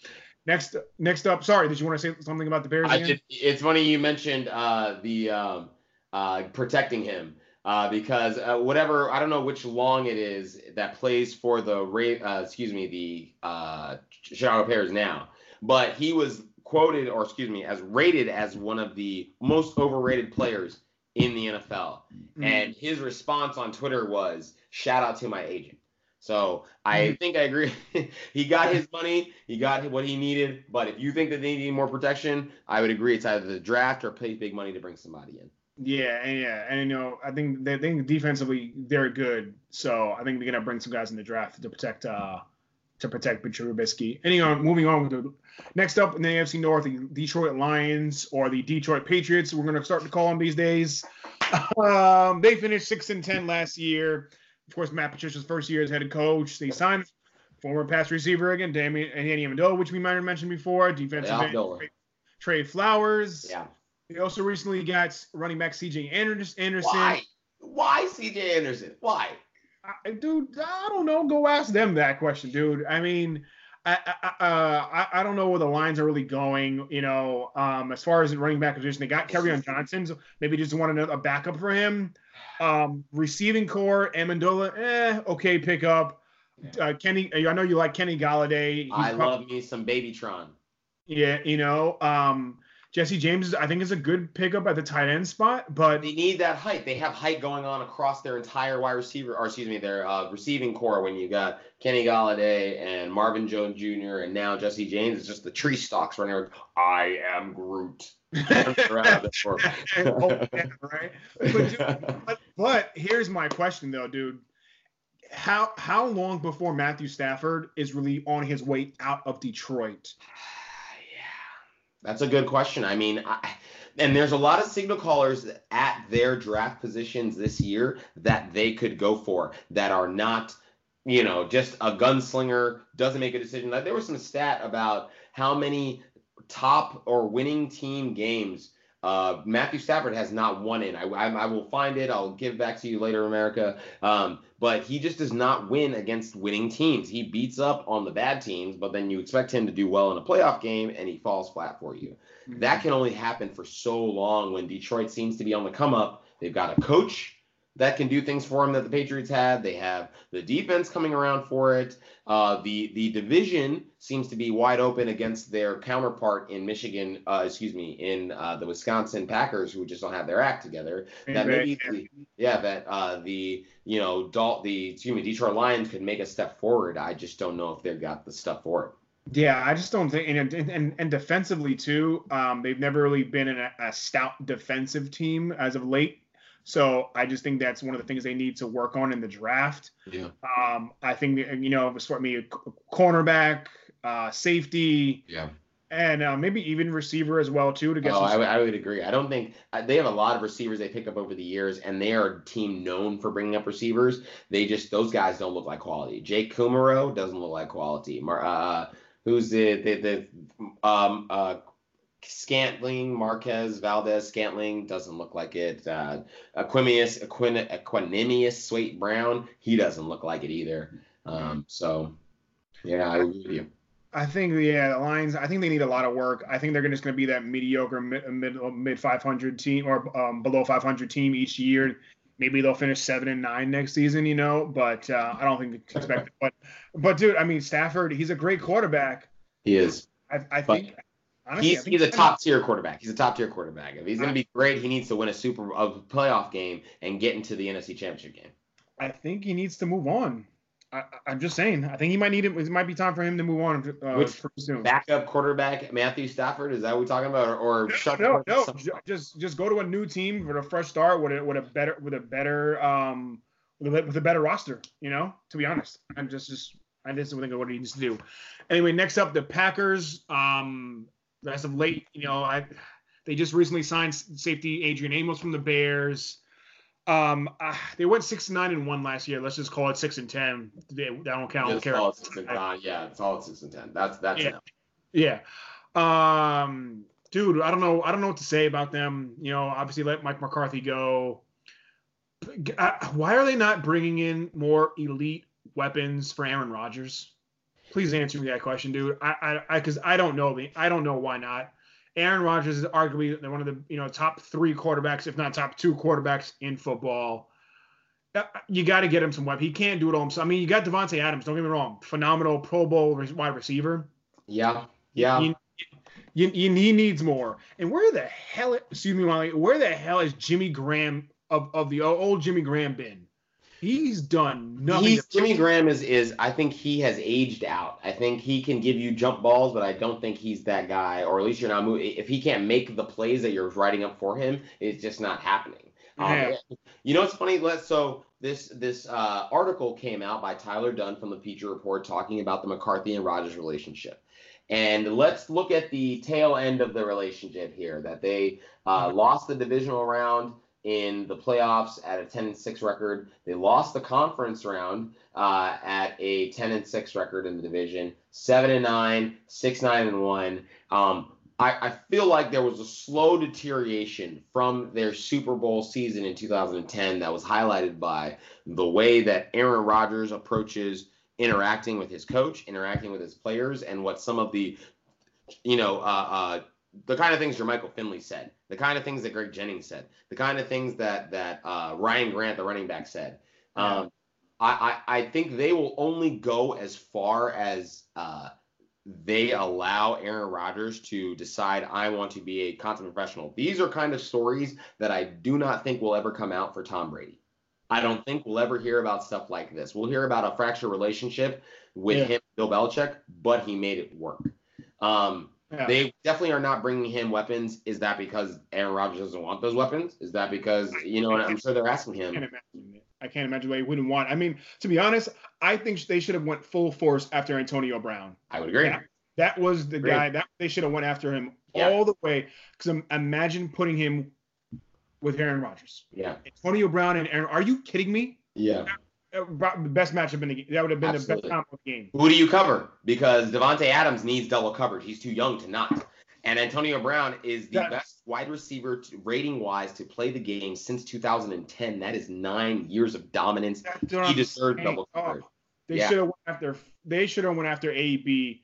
Next, next up. Sorry, did you want to say something about the Bears? I just, it's funny you mentioned uh, the. Um, uh, protecting him uh, because uh, whatever I don't know which long it is that plays for the uh, excuse me the uh, Chicago Bears now, but he was quoted or excuse me as rated as one of the most overrated players in the NFL, mm-hmm. and his response on Twitter was shout out to my agent. So I mm-hmm. think I agree. *laughs* he got his money, he got what he needed. But if you think that they need more protection, I would agree it's either the draft or pay big money to bring somebody in. Yeah, and yeah, and you know, I think they think defensively they're good, so I think they're gonna bring some guys in the draft to protect uh to protect Mitchell Trubisky. Anyway, moving on with the next up in the AFC North, the Detroit Lions or the Detroit Patriots. We're gonna start to call them these days. *laughs* Um, they finished six and ten last year. Of course, Matt Patricia's first year as head coach. They signed former pass receiver again, Damian and Danny Amendola, which we might have mentioned before. Defensive yeah, end, Trey Flowers. Yeah. They also recently got running back C.J. Anderson. Why? Why C.J. Anderson? Why? I, dude, I don't know. Go ask them that question, dude. I mean, I, I, uh, I, I, don't know where the lines are really going. You know, um, as far as running back position, they got Kerryon Johnson, so maybe just want a backup for him. Um, receiving core, Amendola, eh, okay pickup. Uh, Kenny, I know you like Kenny Golladay. He's I probably, love me some Babytron. Yeah, you know, um, Jesse James, I think, is a good pickup at the tight end spot, but they need that height. They have height going on across their entire wide receiver, or excuse me, their uh, receiving core. When you got Kenny Golladay and Marvin Jones Jr. and now Jesse James, it's just the tree stalks running around. I am Groot. *laughs* *laughs* right? but, but here's my question though, dude. How how long before Matthew Stafford is really on his way out of Detroit? That's a good question. I mean, I, and there's a lot of signal callers at their draft positions this year that they could go for that are not, you know, just a gunslinger doesn't make a decision. Like there was some stat about how many top or winning team games uh, Matthew Stafford has not won in. I, I, I, will find it. I'll give back to you later, America. Um, but he just does not win against winning teams. He beats up on the bad teams, but then you expect him to do well in a playoff game, and he falls flat for you. Mm-hmm. That can only happen for so long when Detroit seems to be on the come up. They've got a coach that can do things for them that the Patriots had. They have the defense coming around for it. Uh, the the division seems to be wide open against their counterpart in Michigan. Uh, excuse me, in uh, the Wisconsin Packers, who just don't have their act together. That maybe, the, yeah, that uh, the you know Dalt, the excuse me, Detroit Lions could make a step forward. I just don't know if they've got the stuff for it. Yeah, I just don't think, and and, and defensively too, um, they've never really been in a, a stout defensive team as of late. So I just think that's one of the things they need to work on in the draft. Yeah. Um, I think you know, for me, cornerback, uh, safety, Yeah. and uh, maybe even receiver as well too to get Oh, some I, would- I would agree. I don't think uh, they have a lot of receivers they pick up over the years, and they are a team known for bringing up receivers. They just those guys don't look like quality. Jake Kumerow doesn't look like quality. Mar, uh, who's the the, the um uh Scantling, Marquez, Valdes, Scantling doesn't look like it. Uh, Aquimius, Aquin, Equanimeous, Swaite Brown, he doesn't look like it either. Um, so yeah, I agree with you. I think yeah, the Lions. I think they need a lot of work. I think they're just going to be that mediocre mid mid, mid 500 team or um, below 500 team each year. Maybe they'll finish seven and nine next season, you know. But uh, I don't think expect it. But but dude, I mean Stafford, he's a great quarterback. He is. I, I think. Honestly, He's, he's a top tier quarterback. He's a top tier quarterback. If he's going to be great, he needs to win a super a playoff game and get into the NFC Championship game. I think he needs to move on. I, I'm just saying. I think he might need it. It might be time for him to move on uh, Which soon. Backup quarterback Matthew Stafford. Is that what we're talking about, or, or shut no, no, just just go to a new team with a fresh start with a with a better with a better um with a, with a better roster. You know, to be honest, I'm just just I just think of what he needs to do. Anyway, next up, the Packers. Um, as of late, you know, I they just recently signed safety Adrian Amos from the Bears. Um, uh, they went six and nine and one last year. Let's just call it six and ten. They, that don't count. Just care. call it six and nine. Yeah, it's all six and ten. That's that's Yeah. Yeah. Um, dude, I don't know. I don't know what to say about them. You know, obviously let Mike McCarthy go. Uh, Why are they not bringing in more elite weapons for Aaron Rodgers? Please answer me that question, dude. I, I, I, because I don't know. the- I don't know why not. Aaron Rodgers is arguably one of the you know top three quarterbacks, if not top two quarterbacks in football. Uh, You got to get him some weapons. He can't do it all himself. I mean, you got Davante Adams. Don't get me wrong, phenomenal Pro Bowl wide receiver. Yeah, yeah. You, you, you, he needs more. And where the hell, excuse me, Molly, where the hell is Jimmy Graham of, of the old Jimmy Graham been? He's done nothing. He's, Jimmy Graham is is I think he has aged out. I think he can give you jump balls, but I don't think he's that guy. Or at least you're not moving. If he can't make the plays that you're writing up for him, it's just not happening. Um, Yeah. You know what's funny? Let's so this this uh, article came out by Tyler Dunne from the Bleacher Report talking about the McCarthy and Rodgers relationship. And let's look at the tail end of the relationship here. That they uh, lost the divisional round in the playoffs at a 10 and 6 record. They lost the conference round uh, at a 10 and 6 record in the division. 7 and 9, 6 9 and 1. Um, I, I feel like there was a slow deterioration from their Super Bowl season in 2010 that was highlighted by the way that Aaron Rodgers approaches interacting with his coach, interacting with his players, and what some of the, you know, uh, uh, the kind of things Jermichael Finley said, the kind of things that Greg Jennings said, the kind of things that that uh, Ryan Grant, the running back, said. Um, I, I I think they will only go as far as uh, they allow Aaron Rodgers to decide I want to be a consummate professional. These are kind of stories that I do not think will ever come out for Tom Brady. I don't think we'll ever hear about stuff like this. We'll hear about a fractured relationship with Yeah. him, Bill Belichick, but he made it work. Um, Yeah. they definitely are not bringing him weapons. Is that because Aaron Rodgers doesn't want those weapons? Is that because you know? I'm sure they're asking him. I can't imagine it. I can't imagine why he wouldn't want. I mean, to be honest, I think they should have went full force after Antonio Brown. I would agree. Yeah. That was the Agreed. guy that they should have went after him Yeah. all the way. Because imagine putting him with Aaron Rodgers, Yeah, Antonio Brown, and Aaron. Are you kidding me? yeah. The best matchup in the game. That would have been Absolutely. the best of the game. Who do you cover? Because Davante Adams needs double coverage. He's too young to not. And Antonio Brown is the That- best wide receiver to, rating wise to play the game since 2010. That is nine years of dominance. That's He deserved saying. double Oh, coverage. They Yeah. should have went after. They should have went after AB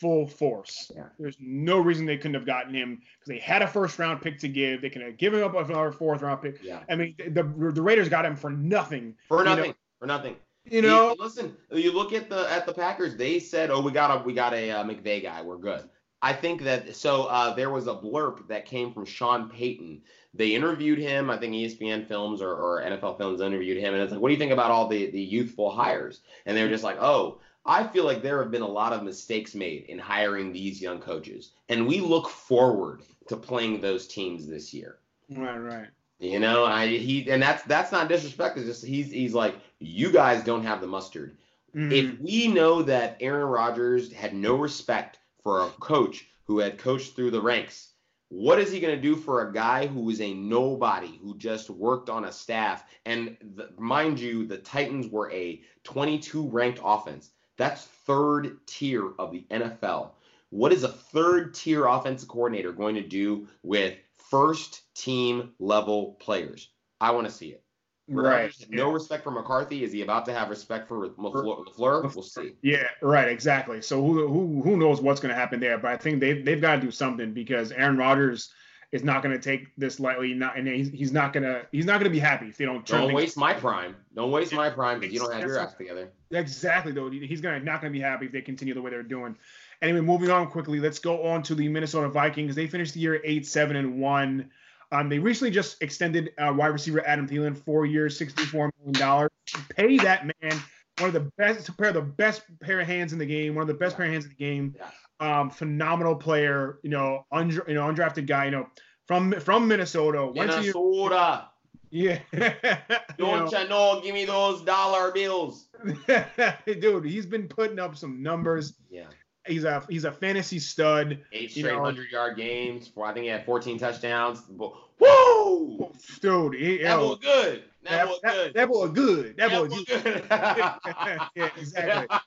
full force. Yeah. There's no reason they couldn't have gotten him because they had a first round pick to give. They could have given up another fourth round pick. Yeah. I mean, the the Raiders got him for nothing. For You know- For nothing. You know, You- listen, you look at the at the Packers. They said, "Oh, we got a we got a uh, McVay guy. We're good." I think that so. Uh, there was a blurb that came from Sean Payton. They interviewed him. I think ESPN Films or, or NFL Films interviewed him, and it's like, "What do you think about all the the youthful hires?" And they were just like, "Oh." I feel like there have been a lot of mistakes made in hiring these young coaches, and we look forward to playing those teams this year. right, right. You know, I he and that's that's not disrespect. It's just he's he's like you guys don't have the mustard. Mm. If we know that Aaron Rodgers had no respect for a coach who had coached through the ranks, what is he going to do for a guy who is a nobody who just worked on a staff? And the, mind you, the Titans were a 22 ranked offense. That's third tier of the NFL. What is a third tier offensive coordinator going to do with first team level players? I want to see it. Right. No respect for McCarthy. Is he about to have respect for LaFleur? We'll see. Yeah, right. Exactly. So who who who knows what's going to happen there? But I think they they've got to do something because Aaron Rodgers is not going to take this lightly. Not and he's, he's not gonna he's not gonna be happy if they don't. Don't waste my prime. Don't waste my prime because you don't have your act together. Exactly. Though he's gonna not gonna be happy if they continue the way they're doing. Anyway, moving on quickly. Let's go on to the Minnesota Vikings. They finished the year eight seven and one. Um, they recently just extended uh, wide receiver Adam Thielen four years, $64 million. Pay that man one of the best pair of the best pair of hands in the game, one of the best pair of hands in the game. Um, phenomenal player, you know, un, you know, undrafted guy, you know, from from Minnesota. Minnesota. Yeah. *laughs* Don't you know? Give me those dollar bills. *laughs* Dude, he's been putting up some numbers. Yeah. He's a he's a fantasy stud. Eight straight hundred yard games. For I think he had 14 touchdowns. Woo! Dude, he, that was good. That, was good. That, boy good. That, boy good. *laughs* yeah, exactly.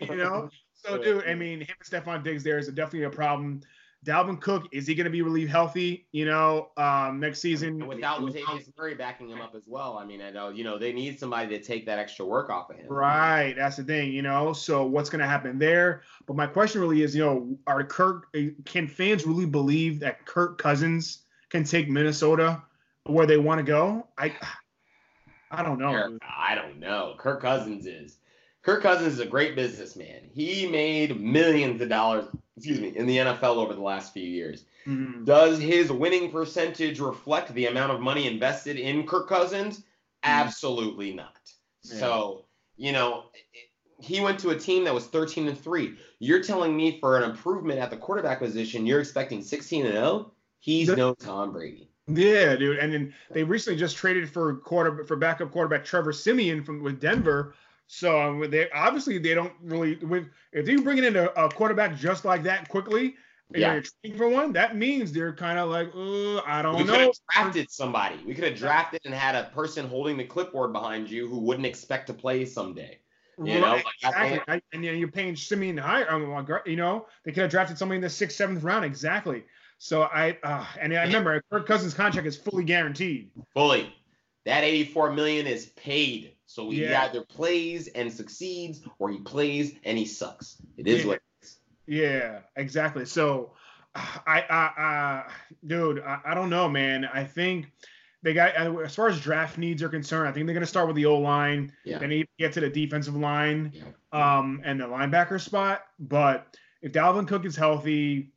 *laughs* *laughs* you know. So, dude, I mean, him and Stefon Diggs there is definitely a problem. Dalvin Cook, is he going to be really healthy? You know, um, next season. And without Latavius Murray backing him up as well. I mean, I know you know they need somebody to take that extra work off of him. Right, that's the thing. You know, so what's going to happen there? But my question really is, you know, are Kirk? Can fans really believe that Kirk Cousins can take Minnesota where they want to go? I, I don't know. I don't know. Kirk Cousins is. Kirk Cousins is a great businessman. He made millions of dollars excuse me, in the NFL over the last few years. Mm-hmm. Does his winning percentage reflect the amount of money invested in Kirk Cousins? Mm-hmm. Absolutely not. Yeah. So, you know, he went to a team that was 13 and 3. You're telling me for an improvement at the quarterback position, you're expecting 16 and 0? He's the, no Tom Brady. Yeah, dude. And then they recently just traded for quarter for backup quarterback Trevor Siemian from with Denver so um, they obviously they don't really. With, if you bring in a, a quarterback just like that quickly, yeah. you're trading for one. That means they're kind of like, I don't we know. We could have drafted somebody. We could have drafted and had a person holding the clipboard behind you who wouldn't expect to play someday. You right, know, like exactly. I, and you're paying Siemian higher. Um, you know, they could have drafted somebody in the sixth, seventh round. Exactly. So I uh, and I remember Kirk Cousins' contract is fully guaranteed. Fully. That 84 million is paid. So he yeah. either plays and succeeds, or he plays and he sucks. It is yeah. what it is. Yeah, exactly. So, I, I, I dude, I, I don't know, man. I think they got as far as draft needs are concerned. I think they're going to start with the O line. Yeah. Then get to the defensive line, yeah. um, and the linebacker spot. But if Dalvin Cook is healthy,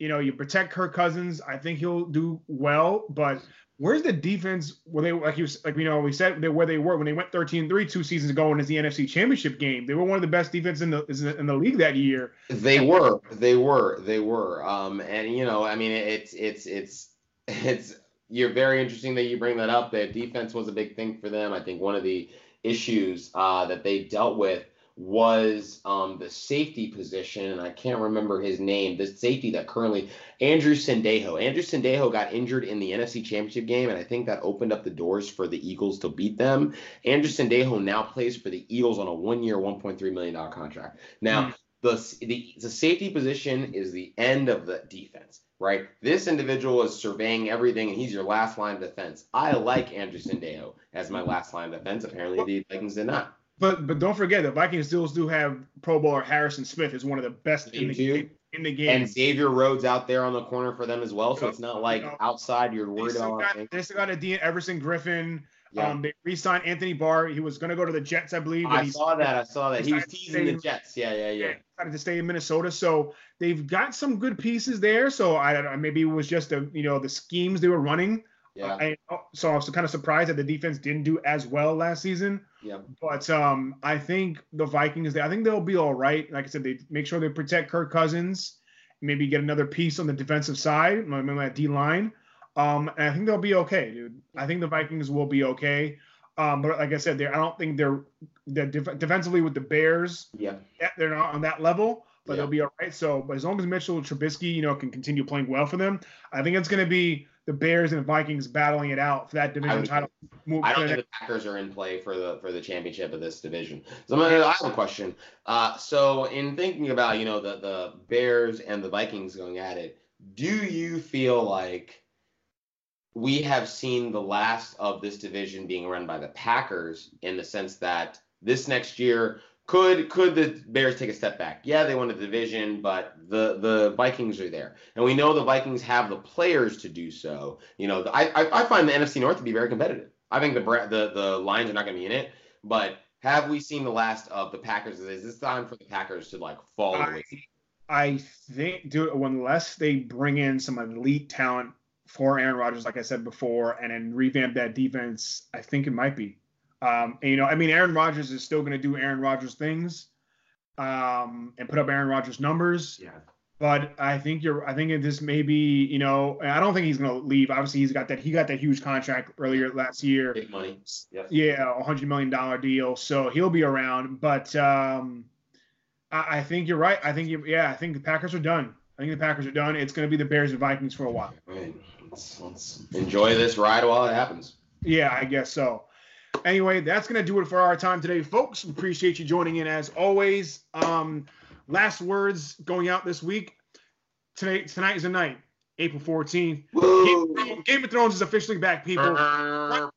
you know, you protect Kirk Cousins. I think he'll do well. But where's the defense where they like you like you know we said where they were when they went 13-3 two seasons ago and it's the NFC Championship game. They were one of the best defense in the in the league that year. They were, they were, they were. Um, and you know, I mean, it's it's it's it's you're very interesting that you bring that up. That defense was a big thing for them. I think one of the issues uh, that they dealt with was um, the safety position, and I can't remember his name. The safety that currently Andrew Sendejo. Andrew Sendejo got injured in the NFC Championship game, and I think that opened up the doors for the Eagles to beat them. Andrew Sendejo now plays for the Eagles on a one-year, 1.3 million dollar contract. Now, mm. the, the the safety position is the end of the defense. Right, this individual is surveying everything, and he's your last line of defense. I like Andrew Sendejo as my last line of defense. Apparently, the Vikings did not. But but don't forget the Vikings still do have Pro Bowler Harrison Smith is one of the best in the, game, in the game. And Xavier Rhodes out there on the corner for them as well. So it's not like you know, outside you're worried they about. Got, they still got a Dean Everson Griffen. Yeah. Um, they re-signed Anthony Barr. He was going to go to the Jets, I believe. I saw that. I saw that. He was teasing the Jets. Yeah, yeah, yeah. Decided to stay in Minnesota, so they've got some good pieces there. So I maybe it was just the you know the schemes they were running. Yeah. I, so I was kind of surprised that the defense didn't do as well last season. Yeah. But um, I think the Vikings, I think they'll be all right. Like I said, they make sure they protect Kirk Cousins, maybe get another piece on the defensive side, maybe that D line. Um, and I think they'll be okay, dude. I think the Vikings will be okay. Um, but like I said, they I don't think they're they're def- defensively with the Bears. Yeah. They're not on that level, but Yeah. they'll be all right. So, but as long as Mitchell Trubisky, you know, can continue playing well for them, I think it's going to be the Bears and Vikings battling it out for that division would- title. I don't think the Packers are in play for the for the championship of this division. So I'm gonna, I have a question. Uh, so in thinking about you know the the Bears and the Vikings going at it, do you feel like we have seen the last of this division being run by the Packers in the sense that this next year could could the Bears take a step back? Yeah, they won the division, but the the Vikings are there, and we know the Vikings have the players to do so. You know, I I, I find the NFC North to be very competitive. I think the the the Lions are not going to be in it, but have we seen the last of the Packers? Is this time for the Packers to like fall away? I, I think do it unless they bring in some elite talent for Aaron Rodgers, like I said before, and then revamp that defense. I think it might be. Um, and, you know, I mean, Aaron Rodgers is still going to do Aaron Rodgers things, um, and put up Aaron Rodgers numbers. Yeah. But I think you're. I think this may be. You know, I don't think he's going to leave. Obviously, he's got that. He got that huge contract earlier last year. Big money. Yep. Yeah, a hundred million dollar deal. So he'll be around. But um, I, I think you're right. I think you, yeah, I think the Packers are done. I think the Packers are done. It's going to be the Bears and Vikings for a while. Right. Let's, let's enjoy this ride while it happens. Yeah, I guess so. Anyway, that's going to do it for our time today, folks. Appreciate you joining in as always. Um, last words going out this week. Tonight, tonight is the night, April 14th. Game, Game of Thrones is officially back, people. *laughs*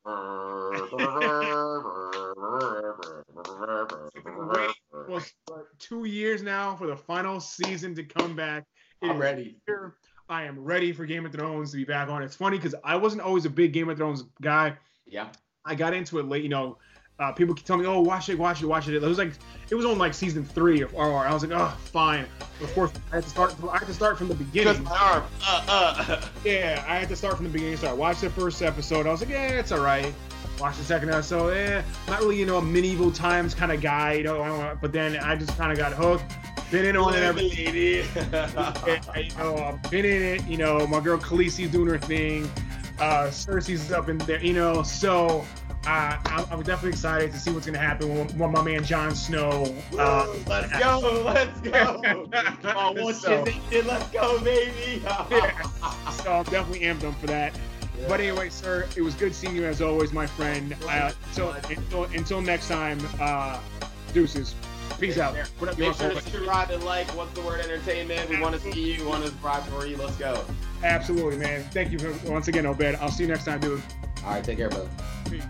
two years now for the final season to come back. It I'm ready. here. I am ready for Game of Thrones to be back on. It's funny because I wasn't always a big Game of Thrones guy. Yeah. I got into it late. You know, uh, people keep telling me, "Oh, watch it, watch it, watch it." It was like it was on like season three of RR. I was like, "Oh, fine." Of course, I had to start. I had to start from the beginning. my arm. Uh, uh. Yeah, I had to start from the beginning. So I watched the first episode. I was like, yeah, it's all right. Watched the second episode. Eh, not really, you know, a medieval times kind of guy, you know. I don't, but then I just kind of got hooked. Been in on it every *laughs* yeah, you know, I've been in it. You know, my girl Khaleesi's doing her thing. Uh, Cersei's up in there, you know. So uh, I'm, I'm definitely excited to see what's gonna happen when, when my man Jon Snow. Uh, *laughs* let's go, let's go. oh, what's So- Let's go, baby. *laughs* so I'm definitely amped up for that. But anyway, sir, it was good seeing you as always, my friend. Uh, until, until until next time, uh, deuces. Peace out. What up, Make sure to subscribe and like. What's the word? Entertainment. We want to see you. We want to subscribe for you. Let's go. Absolutely, man. Thank you for, once again, Obed. I'll see you next time, dude. All right, take care, brother. Peace.